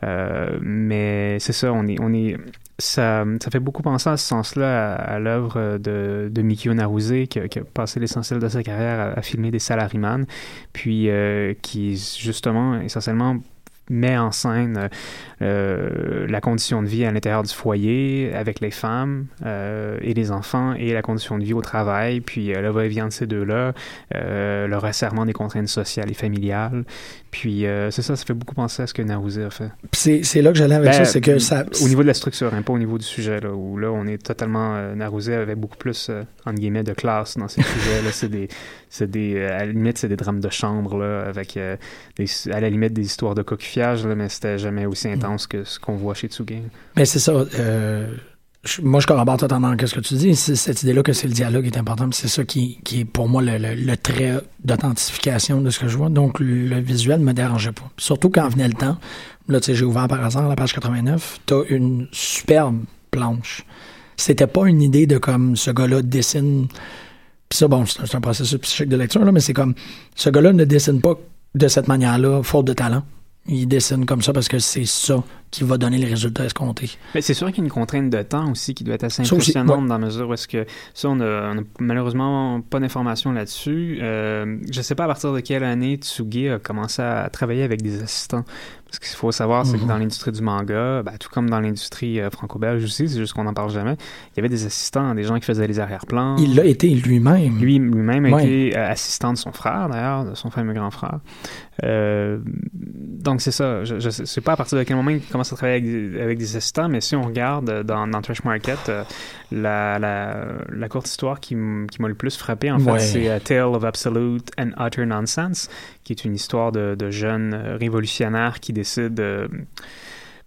Euh, mais c'est ça, on est, on est, ça, ça fait beaucoup penser à ce sens-là à, l'œuvre de, de Mikio Naruse, qui, a passé l'essentiel de sa carrière à, filmer des salaryman, puis euh, qui justement essentiellement met en scène euh, la condition de vie à l'intérieur du foyer avec les femmes euh, et les enfants et la condition de vie au travail, puis euh, le va-et-vient de ces deux-là, euh, le resserrement des contraintes sociales et familiales. Puis euh, c'est ça, ça fait beaucoup penser à ce que Naouzé a fait. C'est là que j'allais avec ça, ben, c'est que ça... Au niveau de la structure, hein, pas au niveau du sujet, là, où là, on est totalement... Euh, Naouzé avait beaucoup plus, entre guillemets, de classe dans ces sujets. C'est des, c'est des... à la limite, c'est des drames de chambre, là, avec, des, à la limite, des histoires de coquillage, là, mais c'était jamais aussi intense que ce qu'on voit chez Tsuge. Mais c'est ça. Euh, moi, je corrobore totalement ce que tu dis. Cette idée-là que c'est le dialogue est important, c'est ça qui, qui, est pour moi le, trait d'authentification de ce que je vois. Donc, le visuel ne me dérangeait pas. Surtout quand venait le temps. Là, tu sais, j'ai ouvert par hasard la page 89. Tu as une superbe planche. C'était pas une idée de comme ce gars-là dessine. Puis ça, bon, c'est un processus psychique de lecture, là, mais c'est comme ce gars-là ne dessine pas de cette manière-là, faute de talent. Il dessine comme ça parce que c'est ça qui va donner les résultats escomptés. Mais c'est sûr qu'il y a une contrainte de temps aussi qui doit être assez impressionnante dans la mesure où est-ce que ça, on a, malheureusement pas d'informations là-dessus. Euh, je sais pas à partir de quelle année Tsugi a commencé à travailler avec des assistants. Ce qu'il faut savoir, c'est que mhm. dans l'industrie du manga, ben, tout comme dans l'industrie euh, franco-belge aussi, c'est juste qu'on n'en parle jamais, il y avait des assistants, des gens qui faisaient les arrière-plans. Il l'a été lui-même. Lui, lui-même a été euh, assistant de son frère, d'ailleurs, de son fameux grand frère. Euh, donc c'est ça. Je, je sais pas à partir de quel moment il commence à travailler avec, des assistants, mais si on regarde dans, dans Trash Market, la, la, la, courte histoire qui m'a le plus frappé, en fait, c'est A Tale of Absolute and Utter Nonsense, qui est une histoire de, de jeunes révolutionnaires qui décident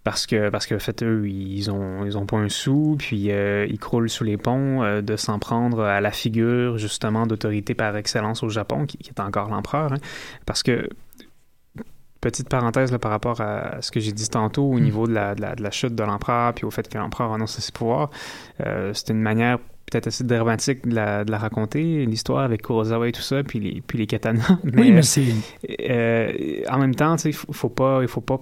parce que parce que fait eux ils ont ils ont pas un sou puis euh, ils croulent sous les ponts euh, de s'en prendre à la figure justement d'autorité par excellence au Japon qui, est encore l'empereur hein. parce que petite parenthèse là, par rapport à ce que j'ai dit tantôt au mm. niveau de la, de la, chute de l'empereur puis au fait que l'empereur annonce ses pouvoirs euh, c'était une manière peut-être assez dramatique de la, de la raconter, l'histoire avec Kurosawa et tout ça, puis les, puis les katanas. Mais, oui, mais c'est... Euh, en même temps, il faut, faut pas... Il faut pas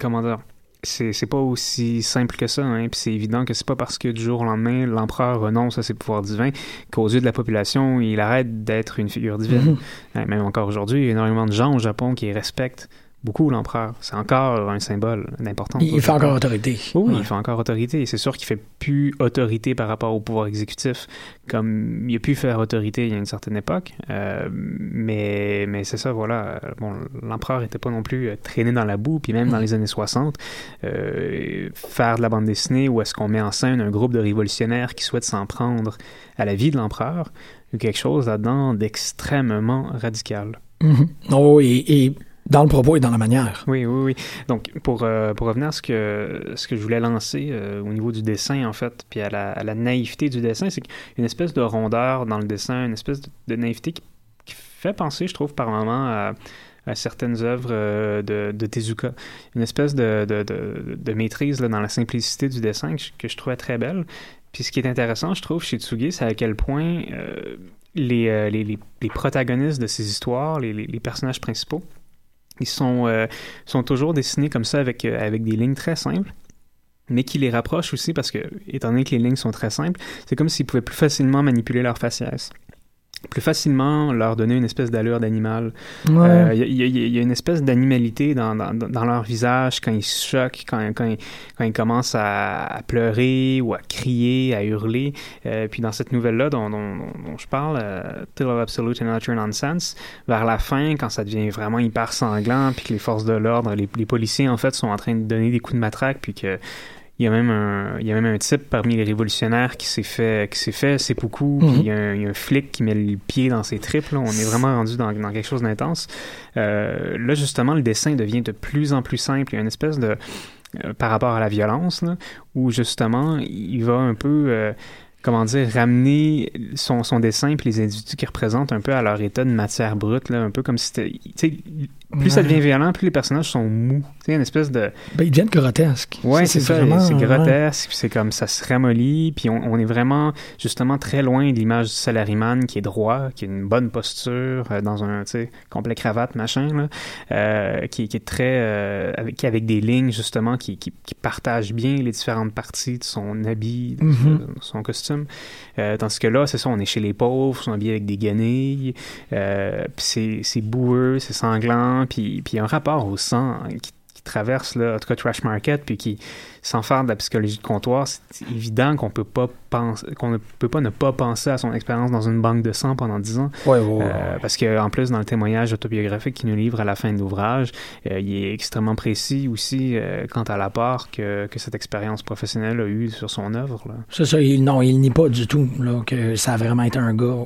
comment dire c'est pas aussi simple que ça, hein, puis c'est évident que c'est pas parce que du jour au lendemain l'empereur renonce à ses pouvoirs divins qu'aux yeux de la population il arrête d'être une figure divine. Mm-hmm. Même encore aujourd'hui, il y a énormément de gens au Japon qui respectent beaucoup l'empereur. C'est encore un symbole d'importance. Il fait encore autorité. Oui, il fait encore autorité. C'est sûr qu'il fait plus autorité par rapport au pouvoir exécutif, comme il a pu faire autorité il y a une certaine époque. Euh, mais mais c'est ça, voilà. Bon, l'empereur était pas non plus euh, traîné dans la boue, puis même dans les années 60, euh, faire de la bande dessinée où est-ce qu'on met en scène un groupe de révolutionnaires qui souhaitent s'en prendre à la vie de l'empereur, il y a quelque chose là-dedans d'extrêmement radical. Oh, et, et dans le propos et dans la manière. Oui, oui, oui. Donc, pour, euh, pour revenir à ce que, ce que je voulais lancer euh, au niveau du dessin, en fait, puis à la, naïveté du dessin, c'est une espèce de rondeur dans le dessin, une espèce de, naïveté qui, fait penser, je trouve, par moments à, certaines œuvres euh, de, de, Tezuka. Une espèce de, de, de maîtrise là, dans la simplicité du dessin que je, que je, trouvais très belle. Puis ce qui est intéressant, je trouve, chez Tsugi, c'est à quel point les, les, les, les, protagonistes de ces histoires, les, les personnages principaux, ils sont, euh, sont toujours dessinés comme ça avec, euh, avec des lignes très simples mais qui les rapprochent aussi parce que, étant donné que les lignes sont très simples, c'est comme s'ils pouvaient plus facilement manipuler leur faciès. Plus facilement leur donner une espèce d'allure d'animal. Il Ouais. euh, y, a- y a- y a une espèce d'animalité dans, dans, dans leur visage quand ils se choquent, quand, quand, ils, quand ils commencent à, à pleurer ou à crier, à hurler. Euh, puis dans cette nouvelle-là dont, dont, dont- dont je parle, euh, Tale of Absolute and Utter Nonsense, vers la fin, quand ça devient vraiment hyper sanglant, puis que les forces de l'ordre, les, les policiers en fait sont en train de donner des coups de matraque, puis que il y a même un, il y a même un type parmi les révolutionnaires qui s'est fait, qui s'est fait seppuku, Mhm. puis il y, a un, il y a un flic qui met le pied dans ses tripes. Là. On est vraiment rendu dans, dans quelque chose d'intense. Euh, là, justement, le dessin devient de plus en plus simple. Il y a une espèce de, euh, par rapport à la violence, là, où justement, il va un peu, euh, comment dire, ramener son, son dessin puis les individus qu'il représente un peu à leur état de matière brute, là, un peu comme si c'était, plus ça devient violent, plus les personnages sont mous. Sais, une espèce de, Ben, ils deviennent grotesques. Ouais, c'est ça. C'est grotesque, c'est comme ça se ramollit, puis on, on est vraiment justement très loin de l'image du salariman qui est droit, qui a une bonne posture, euh, dans un tu sais complet cravate machin là, euh, qui, qui est très euh, avec avec des lignes justement qui, qui, qui partagent bien les différentes parties de son habit, de Mhm. son costume. Euh, tandis que là, c'est ça, on est chez les pauvres, ils sont habillés avec des guenilles, puis c'est c'est boueux, c'est sanglant, puis puis il y a un rapport au sang qui qui traverse là, en tout cas Trash Market, puis qui, sans faire de la psychologie de comptoir, c'est évident qu'on peut pas penser, qu'on ne peut pas ne pas penser à son expérience dans une banque de sang pendant 10 ans. Ouais, ouais, ouais. Euh, parce que en plus, dans le témoignage autobiographique qu'il nous livre à la fin de l'ouvrage, euh, il est extrêmement précis aussi euh, quant à l'apport que, que cette expérience professionnelle a eu sur son œuvre. C'est ça, il, non, il nie pas du tout là, que ça a vraiment été un gars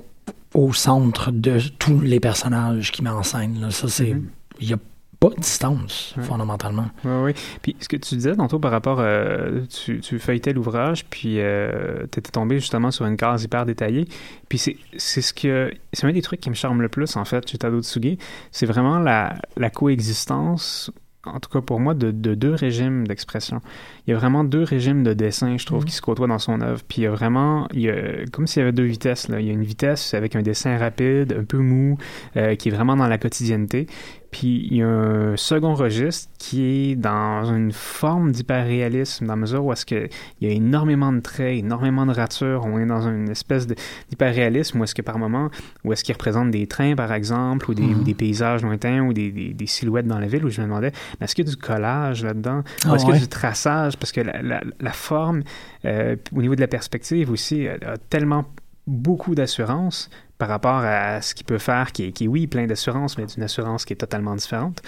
au centre de tous les personnages qui met en scène. Là. Ça, c'est. Mhm. Il n'y a pas de distance, Ouais. fondamentalement. Oui, oui. Puis ce que tu disais tantôt par rapport, euh, tu, tu feuilletais l'ouvrage, puis euh, tu étais tombé justement sur une case hyper détaillée. Puis c'est c'est ce que c'est un des trucs qui me charme le plus en fait chez Tado Tsuge, c'est vraiment la, la coexistence. En tout cas, pour moi, de, de deux régimes d'expression. Il y a vraiment deux régimes de dessin, je trouve, Mhm. qui se côtoient dans son œuvre. Puis il y a vraiment, il y a, comme s'il y avait deux vitesses. Là. Il y a une vitesse avec un dessin rapide, un peu mou, euh, qui est vraiment dans la quotidienneté. Puis il y a un second registre qui est dans une forme d'hyperréalisme, dans la mesure où est-ce que il y a énormément de traits, énormément de ratures. On est dans une espèce d'hyperréalisme où est-ce que par moment, où est-ce qu'il représente des trains par exemple, ou des, Mhm. ou des paysages lointains, ou des, des- des silhouettes dans la ville, où je me demandais, est-ce qu'il y a du collage là-dedans, Ah ou est-ce qu'il y a du traçage, parce que la, forme, euh, au niveau de la perspective aussi, a, a tellement beaucoup d'assurance par rapport à ce qu'il peut faire, qui est, qui oui, plein d'assurance, mais d'une assurance qui est totalement différente.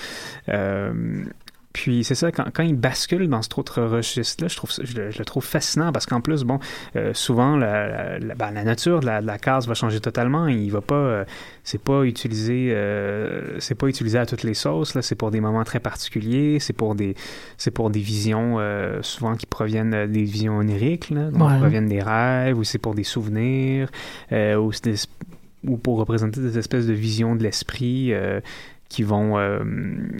Euh, puis c'est ça, quand, quand il bascule dans cet autre registre-là, je, trouve je, le, je le trouve fascinant parce qu'en plus, bon, euh, souvent, la, la, ben, la nature de la, de la case va changer totalement. Il va pas, euh, c'est pas utilisé, euh, c'est pas utilisé à toutes les sauces. Là, c'est pour des moments très particuliers. C'est pour des, c'est pour des visions souvent qui proviennent des visions oniriques, là, donc Ouais. qui proviennent des rêves, ou c'est pour des souvenirs, ou c'est des, ou pour représenter des espèces de visions de l'esprit qui vont euh,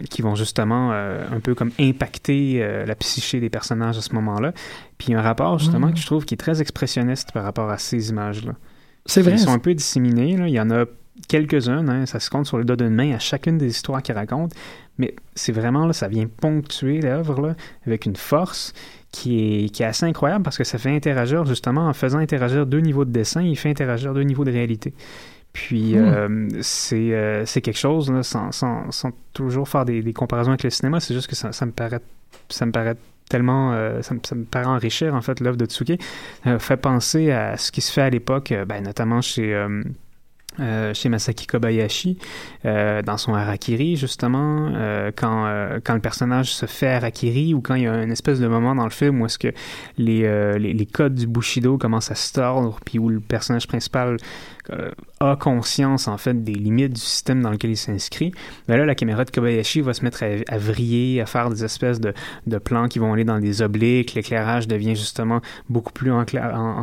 qui vont justement euh, un peu comme impacter euh, la psyché des personnages à ce moment-là. Puis il y a un rapport justement Mhm. que je trouve qui est très expressionniste par rapport à ces images-là. C'est vrai. Ils sont un peu disséminés. Là. Il y en a quelques-unes. hein. Ça se compte sur le doigt d'une main à chacune des histoires qu'ils racontent. Mais c'est vraiment, là, ça vient ponctuer l'œuvre avec une force qui est, qui est assez incroyable parce que ça fait interagir, justement, en faisant interagir deux niveaux de dessin, il fait interagir deux niveaux de réalité. Puis Mm. euh, c'est euh, c'est quelque chose, là, sans, sans, sans toujours faire des, des comparaisons avec le cinéma, c'est juste que ça, ça me paraît ça me paraît tellement euh, ça, me, ça me paraît enrichir en fait l'œuvre de Tsuke euh, fait penser à ce qui se fait à l'époque euh, ben, notamment chez euh, chez Masaki Kobayashi, euh, dans son harakiri, justement, euh, quand, quand le personnage se fait harakiri ou quand il y a une espèce de moment dans le film où est-ce que les, les, codes du Bushido commencent à se tordre, puis où le personnage principal a conscience, en fait, des limites du système dans lequel il s'inscrit, ben là, la caméra de Kobayashi va se mettre à, vriller, à faire des espèces de, plans qui vont aller dans des obliques, l'éclairage devient justement beaucoup plus en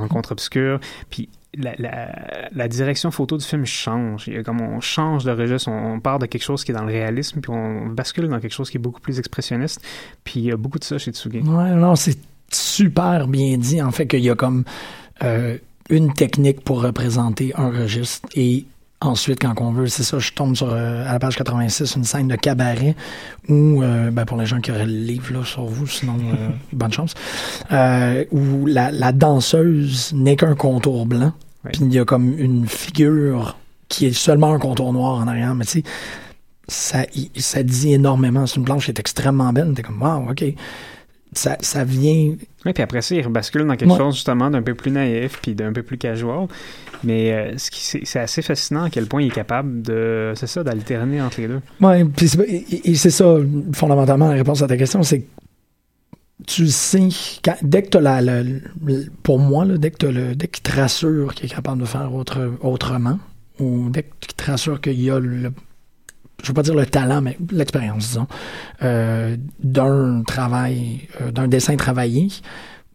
contre-obscur, puis la, la, direction photo du film change. Il y a comme on change de registre, on, on part de quelque chose qui est dans le réalisme, puis on bascule dans quelque chose qui est beaucoup plus expressionniste. Puis il y a beaucoup de ça chez Tsugi. Ouais, non, c'est super bien dit, en fait, qu'il y a comme euh, une technique pour représenter un registre et ensuite, quand on veut, c'est ça, je tombe sur, euh, à la page 86, une scène de cabaret où, euh, ben, pour les gens qui auraient le livre là, sur vous, sinon, euh, bonne chance, où la, la danseuse n'est qu'un contour blanc, puis il y a comme une figure qui est seulement un contour noir en arrière, mais tu sais, ça, ça dit énormément. C'est une planche qui est extrêmement belle. T'es comme, wow, OK. Ça, ça vient. Oui, puis après ça, il rebascule dans quelque chose justement d'un peu plus naïf puis d'un peu plus casual. Mais euh, c'est assez fascinant à quel point il est capable de, c'est ça, d'alterner entre les deux. Oui, et c'est ça, fondamentalement, la réponse à ta question, c'est tu sais, dès que tu as la, pour moi, là, dès que tu le, dès qu'il te rassure qu'il est capable de faire autre, autrement, ou dès qu'il te rassure qu'il y a le, je veux pas dire le talent, mais l'expérience, disons, euh, d'un travail, euh, d'un dessin travaillé,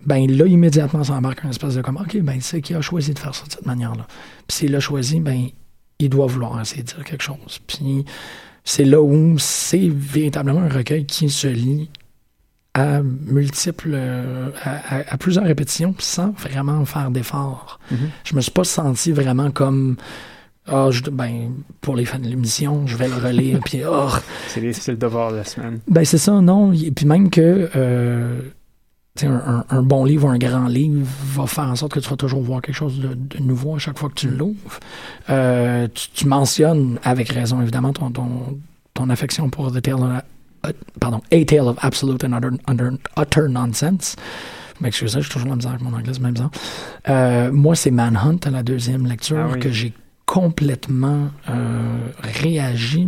ben là, immédiatement, ça embarque un espèce de comme, OK, ben c'est qui a choisi de faire ça de cette manière-là. Puis s'il l'a choisi, ben il doit vouloir essayer de dire quelque chose. Puis c'est là où c'est véritablement un recueil qui se lit à multiples, euh, à, plusieurs répétitions, sans vraiment faire d'efforts. Mm-hmm. Je me suis pas senti vraiment comme ah, ben, pour les fans de l'émission, je vais le relire, puis oh. C'est le devoir de la semaine. Ben, c'est ça, non. Et puis même que euh, un, un, bon livre ou un grand livre va faire en sorte que tu vas toujours voir quelque chose de, nouveau à chaque fois que tu l'ouvres. Euh, tu, mentionnes, avec raison évidemment, ton, ton, ton affection pour The Tale of, uh, pardon, A Tale of Absolute and Utter, utter Nonsense. M'excusez, j'ai toujours la misère avec mon anglais, même temps. Euh, moi, c'est Manhunt à la deuxième lecture ah que j'ai complètement euh, réagi.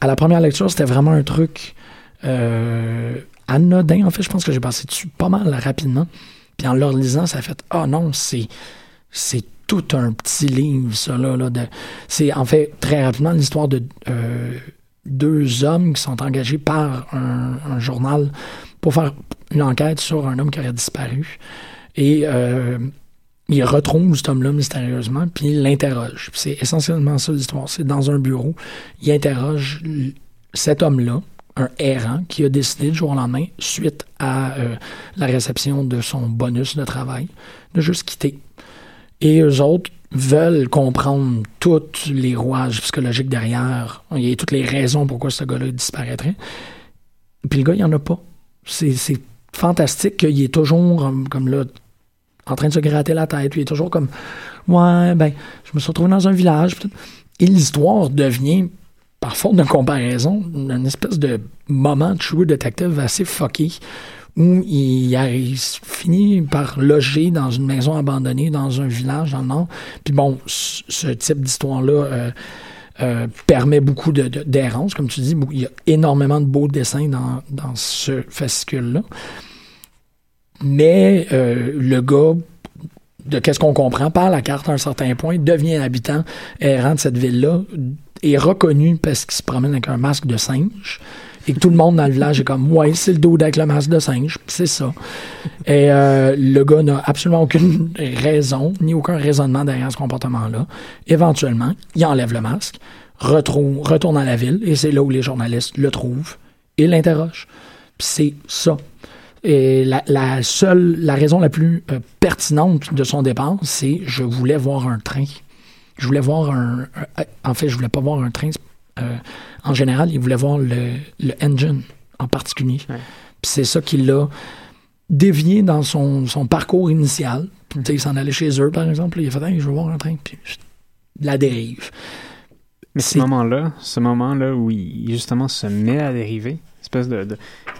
À la première lecture, c'était vraiment un truc euh, anodin. En fait, je pense que j'ai passé dessus pas mal rapidement. Puis en le lisant, ça a fait Ah non, c'est c'est tout un petit livre, ça là. là c'est en fait très rapidement l'histoire de euh, deux hommes qui sont engagés par un, journal pour faire une enquête sur un homme qui aurait disparu. Et il retrouve cet homme-là mystérieusement, puis il l'interroge. C'est essentiellement ça l'histoire. C'est dans un bureau, il interroge cet homme-là, un errant, qui a décidé du jour au lendemain, suite à euh, la réception de son bonus de travail, de juste quitter. Et eux autres veulent comprendre tous les rouages psychologiques derrière. Il y a toutes les raisons pourquoi ce gars-là disparaîtrait. Puis le gars, il n'y en a pas. C'est fantastique qu'il est toujours comme là en train de se gratter la tête. Puis il est toujours comme Ouais, ben, je me suis retrouvé dans un village. Et l'histoire devient, par faute de comparaison, une espèce de moment de True Detective assez fucky où il, finit par loger dans une maison abandonnée dans un village dans le nord. Puis bon, ce type d'histoire-là euh, euh, permet beaucoup d'errance, comme tu dis. Il y a énormément de beaux dessins dans, dans ce fascicule-là. Mais euh, le gars, de qu'est-ce qu'on comprend par la carte à un certain point, devient habitant errant de cette ville-là, est reconnu parce qu'il se promène avec un masque de singe et que tout le monde dans le village est comme ouais c'est le dos avec le masque de singe c'est ça. Et euh, le gars n'a absolument aucune raison ni aucun raisonnement derrière ce comportement là éventuellement il enlève le masque retourne à la ville et c'est là où les journalistes le trouvent et l'interrogent. C'est ça et la, seule, la raison la plus euh, pertinente de son départ, c'est je voulais voir un train. Je voulais voir un, en fait, je voulais pas voir un train. Euh, en général, il voulait voir le, le engine en particulier. Puis c'est ça qui l'a dévié dans son, son parcours initial. Puis, il s'en allait chez eux, par exemple. Il a fait, je veux voir un train. Puis la dérive. Mais ce moment-là, ce moment-là où il justement se met à dériver, espèce de,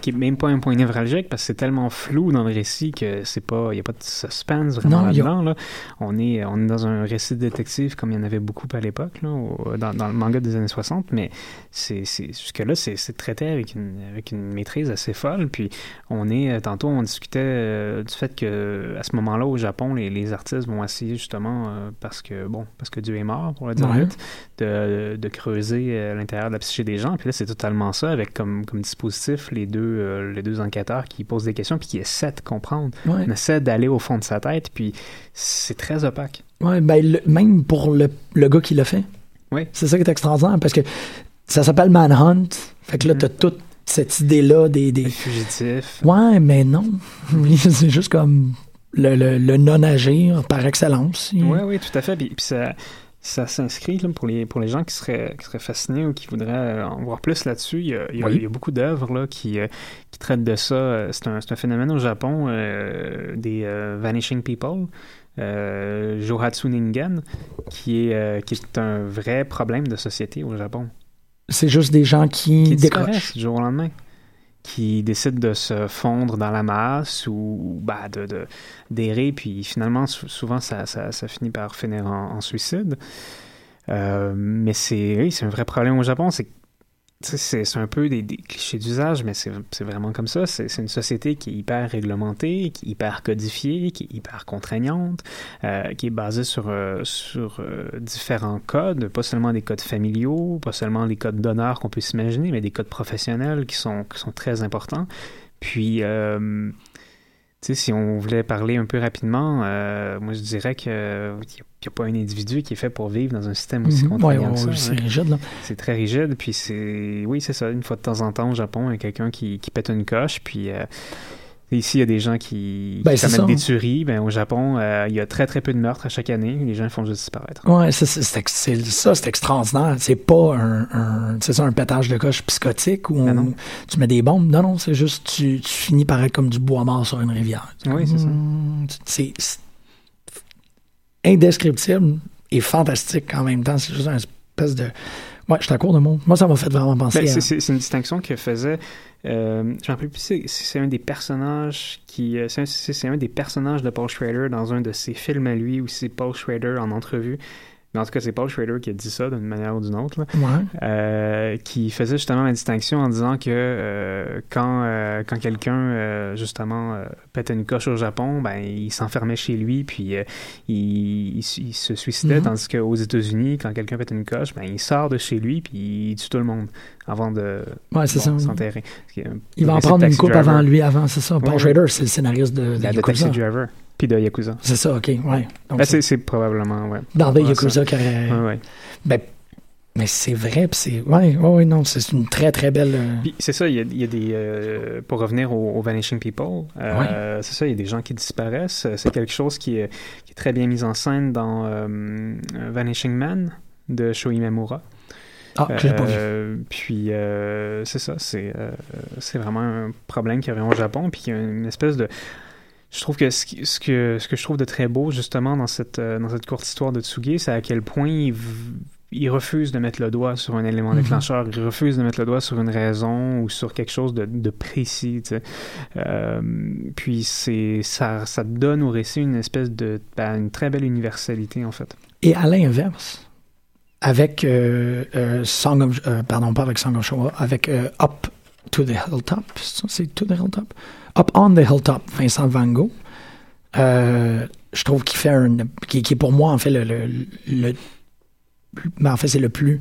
qui est même pas un point névralgique parce que c'est tellement flou dans le récit que c'est pas il y a pas de suspense vraiment là-dedans là. on est on est dans un récit de détective comme il y en avait beaucoup à l'époque dans, dans, le manga des années 60 mais c'est jusque là c'est traité avec une avec une maîtrise assez folle. Puis on est euh, tantôt on discutait euh, du fait que à ce moment-là au Japon les, les artistes vont essayer justement euh, parce que bon parce que Dieu est mort pour le dire vite de, de creuser l'intérieur de la psyché des gens. Puis là c'est totalement ça avec comme comme dispositif les deux, euh, les deux enquêteurs qui posent des questions puis qui essaient de comprendre. On essaie d'aller au fond de sa tête, puis c'est très opaque. Ouais, ben, même pour le, le gars qui l'a fait. Oui. C'est ça qui est extraordinaire parce que ça s'appelle Manhunt. Fait que là, t'as mm-hmm. toute cette idée-là des, des... fugitifs. Ouais, mais non. c'est juste comme le, le, non-agir par excellence. Oui, oui, tout à fait. Puis, puis ça, ça s'inscrit pour les, pour les gens qui seraient, qui seraient fascinés ou qui voudraient euh, en voir plus là-dessus. Il, il, y a beaucoup d'œuvres qui, euh, qui traitent de ça. C'est un, un, phénomène au Japon euh, des Vanishing People. euh, Johatsu Ningen, qui est, euh, qui est un vrai problème de société au Japon. C'est juste des gens qui, Qui décrochent. du jour au lendemain. Qui décident de se fondre dans la masse ou bah, de, de- d'errer, puis finalement, sou- souvent, ça, ça, finit par finir en, suicide. Euh, mais c'est, oui, c'est un vrai problème au Japon. C'est, c'est, un peu des, clichés d'usage, mais c'est, vraiment comme ça. C'est, une société qui est hyper réglementée, qui est hyper codifiée, qui est hyper contraignante, euh, qui est basée sur, euh, sur euh, différents codes, pas seulement des codes familiaux, pas seulement les codes d'honneur qu'on peut s'imaginer, mais des codes professionnels qui sont, qui sont très importants. Puis, sais, si on voulait parler un peu rapidement, euh, moi je dirais qu'il n'y a, pas un individu qui est fait pour vivre dans un système aussi Mhm. Contraignant ouais, que ça, ouais, c'est hein. rigide, là. C'est très rigide, puis c'est... Oui, c'est ça. Une fois de temps en temps, au Japon, il y a quelqu'un qui, qui pète une coche, puis... euh, Ici, il y a des gens qui, qui Ben, c'est commettent ça. des tueries. Ben, au Japon, euh, il y a très, très peu de meurtres à chaque année. Les gens font juste disparaître. Ouais, c'est, ça, c'est extraordinaire. C'est pas un, ça, un pétage de coche psychotique où on- tu mets des bombes. Non, non, c'est juste tu, tu finis par être comme du bois mort sur une rivière. Oui, c'est ça. Hmm, C'est, indescriptible et fantastique en même temps. C'est juste une espèce de. Ouais, je suis à court de mots. Moi, ça m'a fait vraiment penser Ben, à. c'est une distinction que faisait. Euh, je me rappelle plus c'est un des personnages qui. euh, C'est un, des personnages de Paul Schrader dans un de ses films à lui où c'est Paul Schrader en entrevue. Mais en tout cas, c'est Paul Schrader qui a dit ça d'une manière ou d'une autre. là. Ouais. Euh, qui faisait justement la distinction en disant que euh, quand, euh, quand quelqu'un justement pétait une coche au Japon, ben il s'enfermait chez lui puis il, il, il se suicidait, Mhm. tandis qu'aux États-Unis, quand quelqu'un pète une coche, ben il sort de chez lui puis il tue tout le monde avant de Ouais, bon, s'enterrer. Il va en prendre une coupe Driver. avant lui, avant, c'est ça. Paul Ouais, Schrader, c'est le scénariste de, de La de Taxi. Driver puis de Yakuza. C'est ça, ok, ouais. Ben, c'est probablement ouais. dans Ouais, Yakuza qui aurait. Ouais, ouais. Ben, mais c'est vrai, c'est. Ouais, ouais, ouais, non, c'est une très, très belle. euh, Puis c'est ça, il y a, il y a des. euh, pour revenir au, au Vanishing People, euh, c'est ça, il y a des gens qui disparaissent. C'est quelque chose qui est, qui est très bien mis en scène dans Vanishing Man de Sho Imamura. Ah, que pas vu. Puis c'est ça, c'est c'est vraiment un problème qu'il y avait au Japon. Puis il y a une espèce de. Je trouve que ce, que ce que je trouve de très beau justement dans cette euh, dans cette courte histoire de Tsuge, c'est à quel point il, refuse de mettre le doigt sur un élément Mhm. déclencheur, il refuse de mettre le doigt sur une raison ou sur quelque chose de, de précis. tu sais. Euh, puis c'est ça ça donne au récit une espèce de ben, une très belle universalité en fait. Et à l'inverse, avec euh, euh, Song of. euh, pardon, pas avec Song of avec Up to the Hilltop. C'est To the Hilltop? Up on the Hilltop, Vincent Van Gogh. Euh, je trouve qu'il fait un. Qui, qui est pour moi, en fait, le. le, le- ben, en fait, c'est le plus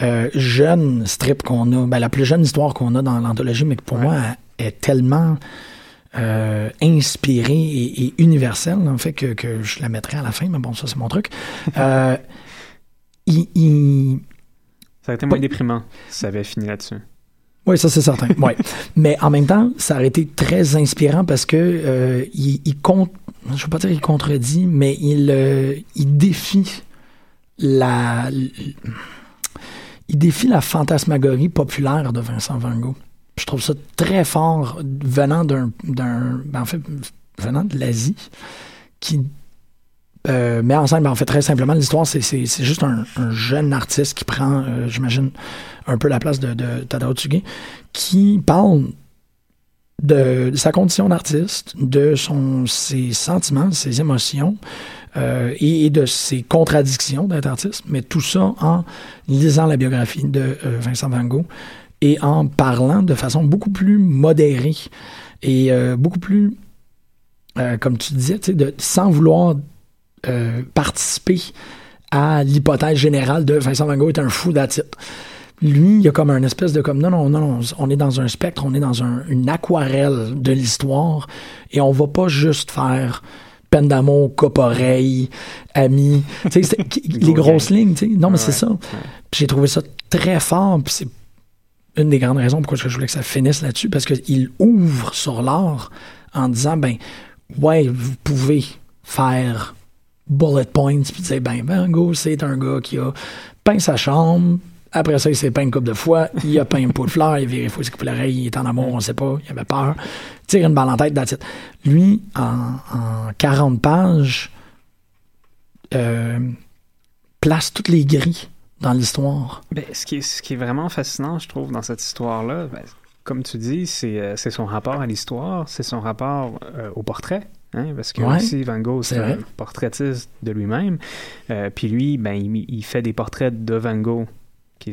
euh, jeune strip qu'on a, ben, la plus jeune histoire qu'on a dans l'anthologie, mais que pour Ouais. moi elle est tellement euh, inspirée et, et universelle, en fait, que, que je la mettrai à la fin, mais bon, ça, c'est mon truc. Il- il, Ça aurait été moins déprimant si ça avait fini là-dessus. Oui, ça c'est certain. Mais en même temps, ça aurait été très inspirant parce que euh, il, il compte, je ne veux pas dire il contredit, mais il, euh, il défie la, il défie la fantasmagorie populaire de Vincent Van Gogh. Je trouve ça très fort venant d'un, ben, en fait, venant de l'Asie, qui euh, met en en fait, très simplement, l'histoire, c'est, juste un, un jeune artiste qui prend, euh, j'imagine, un peu la place de, Tadao Tsuge, qui parle de, sa condition d'artiste, de son, ses sentiments, ses émotions, euh, et, et de ses contradictions d'être artiste, mais tout ça en lisant la biographie de Vincent Van Gogh et en parlant de façon beaucoup plus modérée et beaucoup plus, comme tu disais, de, sans vouloir euh, participer à l'hypothèse générale de Vincent Van Gogh est un fou d'attitude. Lui, il y a comme un espèce de comme non, non, non, on est dans un spectre, on est dans un- une aquarelle de l'histoire et on va pas juste faire peine d'amour, coupe-oreille, ami, les Gros grosses lignes, tu sais. Non, mais c'est ça. J'ai trouvé ça très fort, puis c'est une des grandes raisons pourquoi je voulais que ça finisse là-dessus, parce qu'il ouvre sur l'art en disant, ben, ouais, vous pouvez faire bullet points, puis dire, ben, Van Gogh, c'est un gars qui a peint sa chambre, après ça, il s'est peint une couple de fois, il a peint un pot de fleurs, il a ses couper l'oreille, il est en amour, on sait pas, il avait peur, tire une balle en tête, that's. Lui, en, en 40 pages, euh, place toutes les grilles dans l'histoire. Ben, ce, qui est, ce qui est vraiment fascinant, je trouve, dans cette histoire-là, ben, comme tu dis, c'est euh, c'est son rapport à l'histoire, c'est son rapport euh, au portrait. Hein, parce que Ouais, aussi Van Gogh, c'est un portraitiste de lui-même. Euh, puis lui, ben, il, il fait des portraits de Van Gogh. Qui,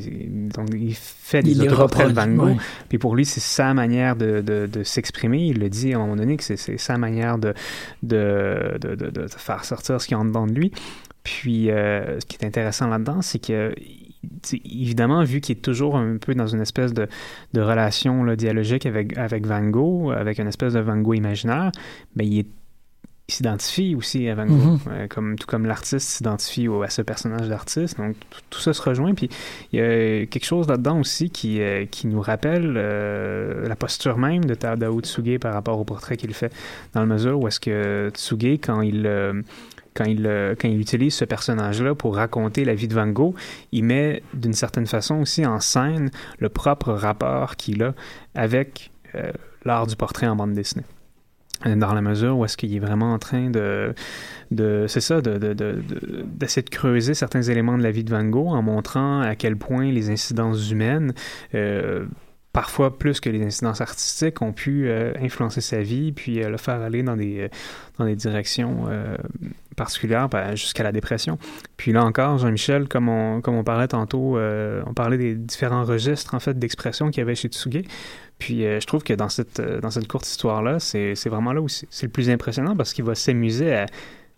donc, il fait des Il autoportraits de Van Gogh. ouais. Puis pour lui, c'est sa manière de, de, de s'exprimer. Il le dit à un moment donné que c'est- sa manière de, de, de, faire sortir ce qui est en dedans de lui. Puis euh, ce qui est intéressant là-dedans, c'est que, évidemment, vu qu'il est toujours un peu dans une espèce de, de relation là, dialogique avec, avec Van Gogh, avec une espèce de Van Gogh imaginaire, ben, il est s'identifie aussi à Van Gogh, Mhm. euh, comme, tout comme l'artiste s'identifie à ce personnage d'artiste. Donc, tout, tout ça se rejoint. Puis, il y a quelque chose là-dedans aussi qui, euh, qui nous rappelle euh, la posture même de Tadao Tsuge par rapport au portrait qu'il fait, dans la mesure où est-ce que Tsuge, quand il... euh, quand il, quand il utilise ce personnage-là pour raconter la vie de Van Gogh, il met d'une certaine façon aussi en scène le propre rapport qu'il a avec euh, l'art du portrait en bande dessinée. Euh, Dans la mesure où est-ce qu'il est vraiment en train de, de c'est ça, de, de, de, de- d'essayer de creuser certains éléments de la vie de Van Gogh en montrant à quel point les incidences humaines, euh, parfois plus que les incidences artistiques, ont pu euh, influencer sa vie, puis euh, le faire aller dans des, euh, dans des directions euh, particulières, ben, jusqu'à la dépression. Puis là encore, Jean-Michel, comme on, comme on parlait tantôt, on parlait des différents registres en fait d'expression qu'il y avait chez Tsuge. Puis je trouve que dans cette, dans cette courte histoire-là, c'est vraiment là où c'est le plus impressionnant parce qu'il va s'amuser à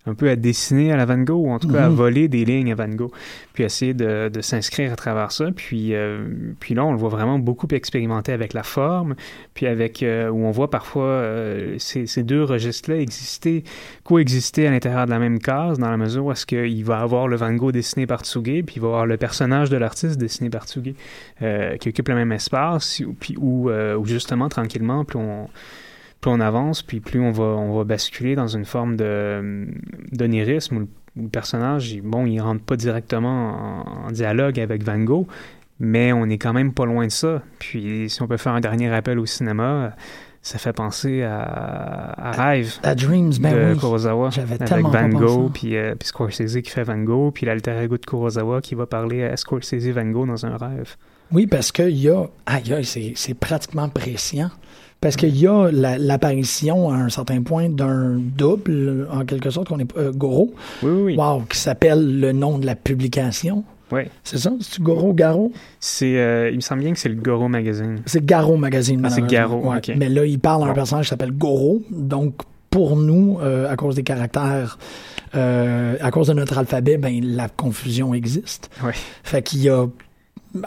un peu à dessiner à la Van Gogh, ou en tout cas à Mhm. voler des lignes à Van Gogh, puis essayer de, de s'inscrire à travers ça. Puis, euh, puis là, on le voit vraiment beaucoup expérimenter avec la forme, puis avec euh, où on voit parfois euh, ces, ces deux registres-là exister, coexister à l'intérieur de la même case, dans la mesure où est-ce qu'il va avoir le Van Gogh dessiné par Tsuge, puis il va avoir le personnage de l'artiste dessiné par Tsuge, euh, qui occupe le même espace, puis où, où justement, tranquillement, plus on plus on avance, puis plus on va, on va basculer dans une forme de d'onirisme où, le- où le personnage, il- bon, il rentre pas directement en, en dialogue avec Van Gogh, mais on est quand même pas loin de ça. Puis si on peut faire un dernier rappel au cinéma, ça fait penser à, à Rêve À Dreams, ben de oui. Kurosawa avec Van. Gogh, puis, euh, puis Scorsese qui fait Van Gogh, puis l'alter ego de Kurosawa qui va parler à Scorsese Van Gogh dans un rêve. Oui, parce qu'il y a. Aïe, aïe, c'est, c'est pratiquement prescient. Parce qu'il y a la- l'apparition à un certain point d'un double, en quelque sorte, qu'on est euh, Goro. Oui, oui, oui. Wow, qui s'appelle le nom de la publication. Oui. C'est ça? C'est Goro Garo? C'est, euh, il me semble bien que c'est le Goro Magazine. C'est Garo Magazine. Ah, c'est. Garo, Ouais. Mais là, il parle à un personnage qui s'appelle Goro. Donc, pour nous, euh, à cause des caractères, euh, à cause de notre alphabet, ben, la confusion existe. Oui. Fait qu'il y a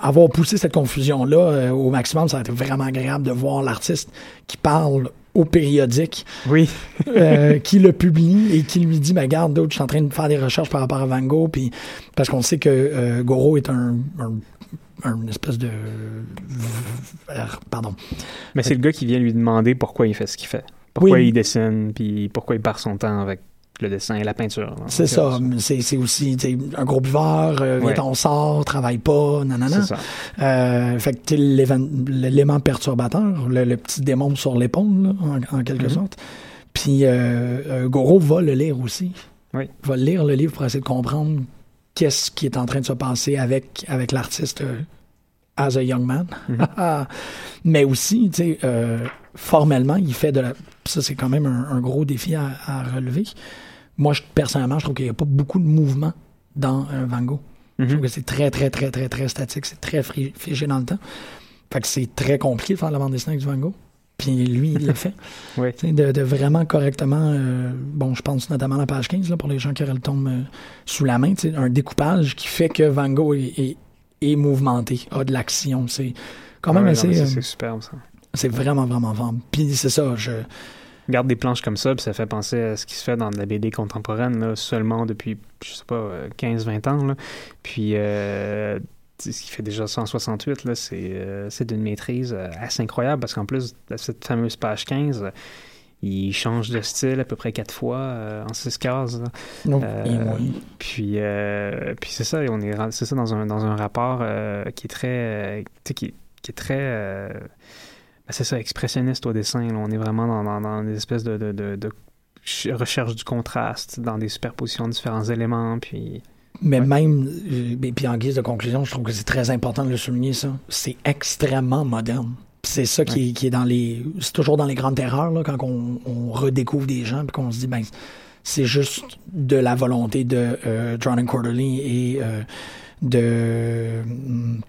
avoir poussé cette confusion-là euh, au maximum, ça a été vraiment agréable de voir l'artiste qui parle au périodique, Oui. euh, qui le publie et qui lui dit, ben garde, d'autres, je suis en train de faire des recherches par rapport à Van Gogh, puis parce qu'on sait que euh, Goro est un, espèce de, pardon, Mais c'est le gars qui vient lui demander pourquoi il fait ce qu'il fait. Pourquoi Oui. il dessine, puis pourquoi il part son temps avec le dessin et la peinture. c'est ça, c'est aussi un gros buveur, euh, Ouais. on sort, travaille pas, nanana. C'est ça. Euh, fait que l'élément perturbateur, le, le petit démon sur l'épaule, en, en quelque Mhm. sorte. Puis euh, euh, Goro va le lire aussi. Oui. Va lire le livre pour essayer de comprendre qu'est-ce qui est en train de se passer avec, avec l'artiste euh, as a young man. Mhm. Mais aussi, tu sais, euh, formellement, il fait de la... Ça, c'est quand même un, un gros défi à, à relever. Moi, je- personnellement, je trouve qu'il n'y a pas beaucoup de mouvement dans un Van Gogh. Je Mhm. trouve que c'est très, très, très, très, très statique. C'est très figé dans le temps. Fait que c'est très compliqué de faire la bande dessinée avec du Van Gogh. Puis lui, il le fait. Oui. De, de vraiment correctement... euh, bon, je pense notamment à la page 15, là, pour les gens qui auraient le tome euh, sous la main. Un découpage qui fait que Van Gogh est, est, est mouvementé, a de l'action. C'est quand même Ouais, non, assez... euh, c'est superbe, ça. c'est vraiment, vraiment fort. Puis c'est ça, je... Regarde des planches comme ça, puis ça fait penser à ce qui se fait dans de la BD contemporaine, là, seulement depuis, je sais pas, euh, 15-20 ans. Là. Puis, euh, ce qui fait déjà 168, là, c'est, euh, c'est d'une maîtrise euh, assez incroyable, parce qu'en plus de cette fameuse page 15, euh, il change de style à peu près quatre fois euh, en six cases. non, Euh, oui. Puis, euh, puis c'est ça, on est, c'est ça dans un, dans un rapport euh, qui est très, euh, qui, qui est très, euh, ben, c'est ça, expressionniste au dessin. là. On est vraiment dans, dans, dans des espèces de, de, de, de- recherche du contraste dans des superpositions de différents éléments, puis... Mais même, et puis en guise de conclusion, je trouve que c'est très important de le souligner, ça. C'est extrêmement moderne. C'est ça qui, est, qui, est, dans les. C'est toujours dans les grandes terreurs, là, quand on, on redécouvre des gens, puis qu'on se dit, ben, c'est juste de la volonté de euh, John Quarterly et euh, de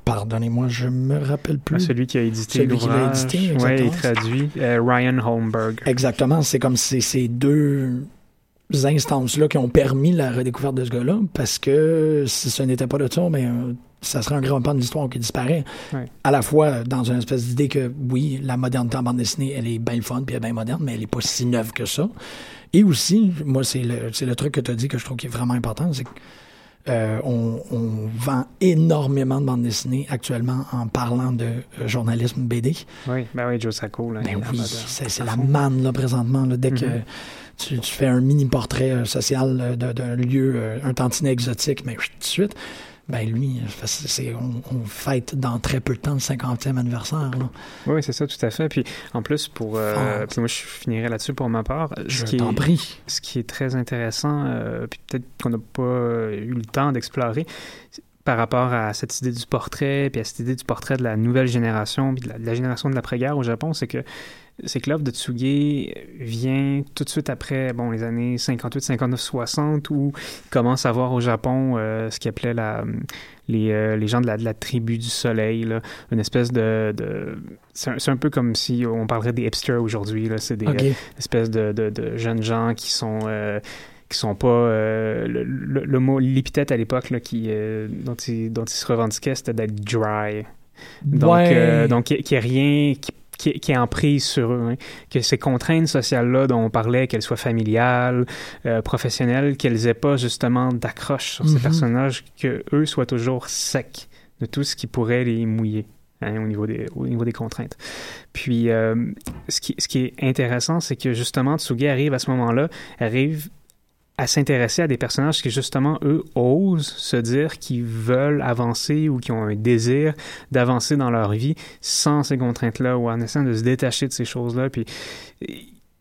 pardonnez-moi je me rappelle plus. Ah, celui qui a édité l'ouvrage. ouais, et traduit euh, Ryan Holmberg. Exactement c'est comme ces deux instances-là qui ont permis la redécouverte de ce gars-là, parce que si ce n'était pas de ça, mais ben, ça serait un grand pan de l'histoire qui disparaît. À la fois dans une espèce d'idée que, oui, la modernité en bande dessinée, elle est bien fun, puis elle est bien moderne, mais elle n'est pas si neuve que ça. Et aussi, moi, c'est le, le truc que tu as dit que je trouve qui est vraiment important, c'est que euh, on, on, vend énormément de bandes dessinées actuellement en parlant de euh, journalisme BD. Oui, ben oui, Joe Sacco. Là, ben oui, c'est la manne là, présentement. Là, dès que mm-hmm. tu, tu, fais un mini portrait euh, social d'un lieu, un tantinet exotique, mais tout de suite, ben lui, on, on, fête dans très peu de temps le 50e anniversaire. Là. Oui, c'est ça, tout à fait. Puis en plus, pour euh, moi, je finirai là-dessus pour ma part. Je ce t'en prie. Ce qui est très intéressant, euh, puis peut-être qu'on n'a pas eu le temps d'explorer, par rapport à cette idée du portrait, puis à cette idée du portrait de la nouvelle génération, puis de la, de la génération de l'après-guerre au Japon, c'est que c'est que l'œuvre de Tsuge vient tout de suite après bon, les années 58, 59, 60, où il commence à voir au Japon euh, ce qu'il appelait la, les, euh, les gens de la, de la, tribu du soleil, là, une espèce de... de c'est un, peu comme si on parlerait des hipsters aujourd'hui. C'est des okay. euh, espèces de, de, jeunes gens qui sont euh, qui sont pas euh, le, le, le, mot l'épithète à l'époque qui euh, dont il dont il se revendiquait c'était d'être dry donc ouais. euh, donc qui, qui est rien qui qui, qui, est en prise sur eux. Hein. Que ces contraintes sociales-là dont on parlait, qu'elles soient familiales, euh, professionnelles, qu'elles aient pas justement d'accroche sur mm -hmm. ces personnages, que eux soient toujours secs de tout ce qui pourrait les mouiller. Hein, au, niveau des, au niveau des contraintes. Puis, euh, ce, qui, ce qui est intéressant, c'est que justement, Tsugi arrive à ce moment-là, arrive à s'intéresser à des personnages qui, justement, eux, osent se dire qu'ils veulent avancer ou qui ont un désir d'avancer dans leur vie sans ces contraintes-là ou en essayant de se détacher de ces choses-là. Puis,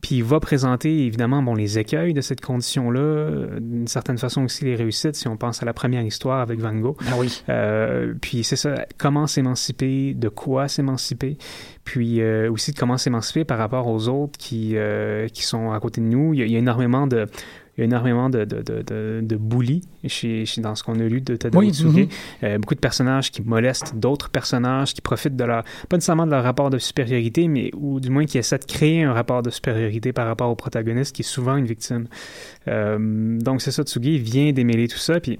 puis il va présenter, évidemment, bon, les écueils de cette condition-là, d'une certaine façon aussi les réussites, si on pense à la première histoire avec Van Gogh. Ah oui. Euh, puis c'est ça, comment s'émanciper, de quoi s'émanciper, puis euh, aussi de comment s'émanciper par rapport aux autres qui, euh, qui sont à côté de nous. Il y a, il y a énormément de il y a énormément de, de, de, de, de bullies chez, chez, dans ce qu'on a lu de Tadao oui, Tsuge. Mm -hmm. euh, beaucoup de personnages qui molestent d'autres personnages, qui profitent de leur, pas nécessairement de leur rapport de supériorité, mais ou du moins qui essaient de créer un rapport de supériorité par rapport au protagoniste qui est souvent une victime. Euh, donc c'est ça, Tsugi vient démêler tout ça, puis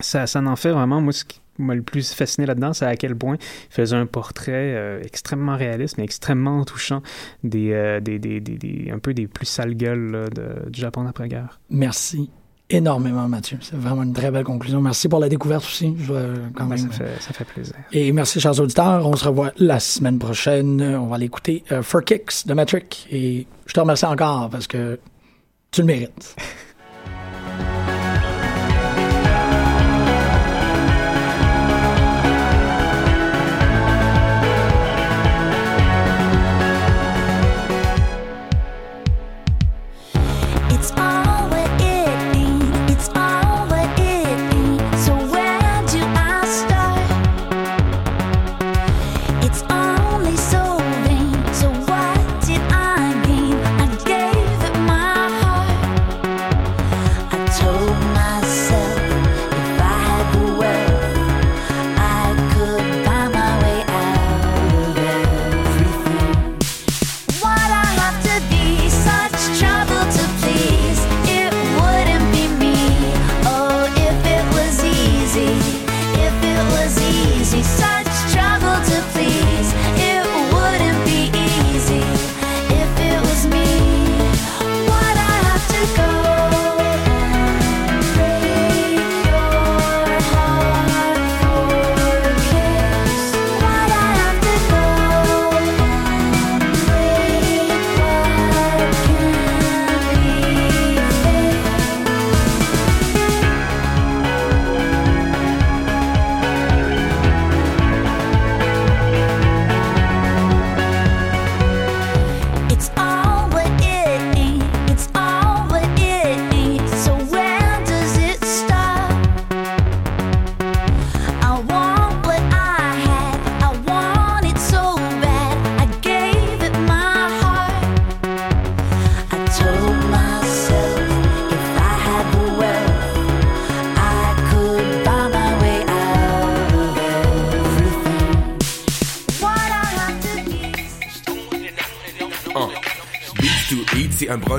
ça, ça en fait vraiment, moi, ce qui m'a le plus fasciné là-dedans, c'est à quel point il faisait un portrait euh, extrêmement réaliste, mais extrêmement touchant des, euh, des, des, des, un peu des plus sales gueules là, de, du Japon d'après-guerre. Merci énormément, Mathieu. C'est vraiment une très belle conclusion. Merci pour la découverte aussi. Je dois quand même... ça, fait, ça fait plaisir. Et merci, chers auditeurs. On se revoit la semaine prochaine. On va aller écouter uh, For Kicks de Metric. Et je te remercie encore parce que tu le mérites.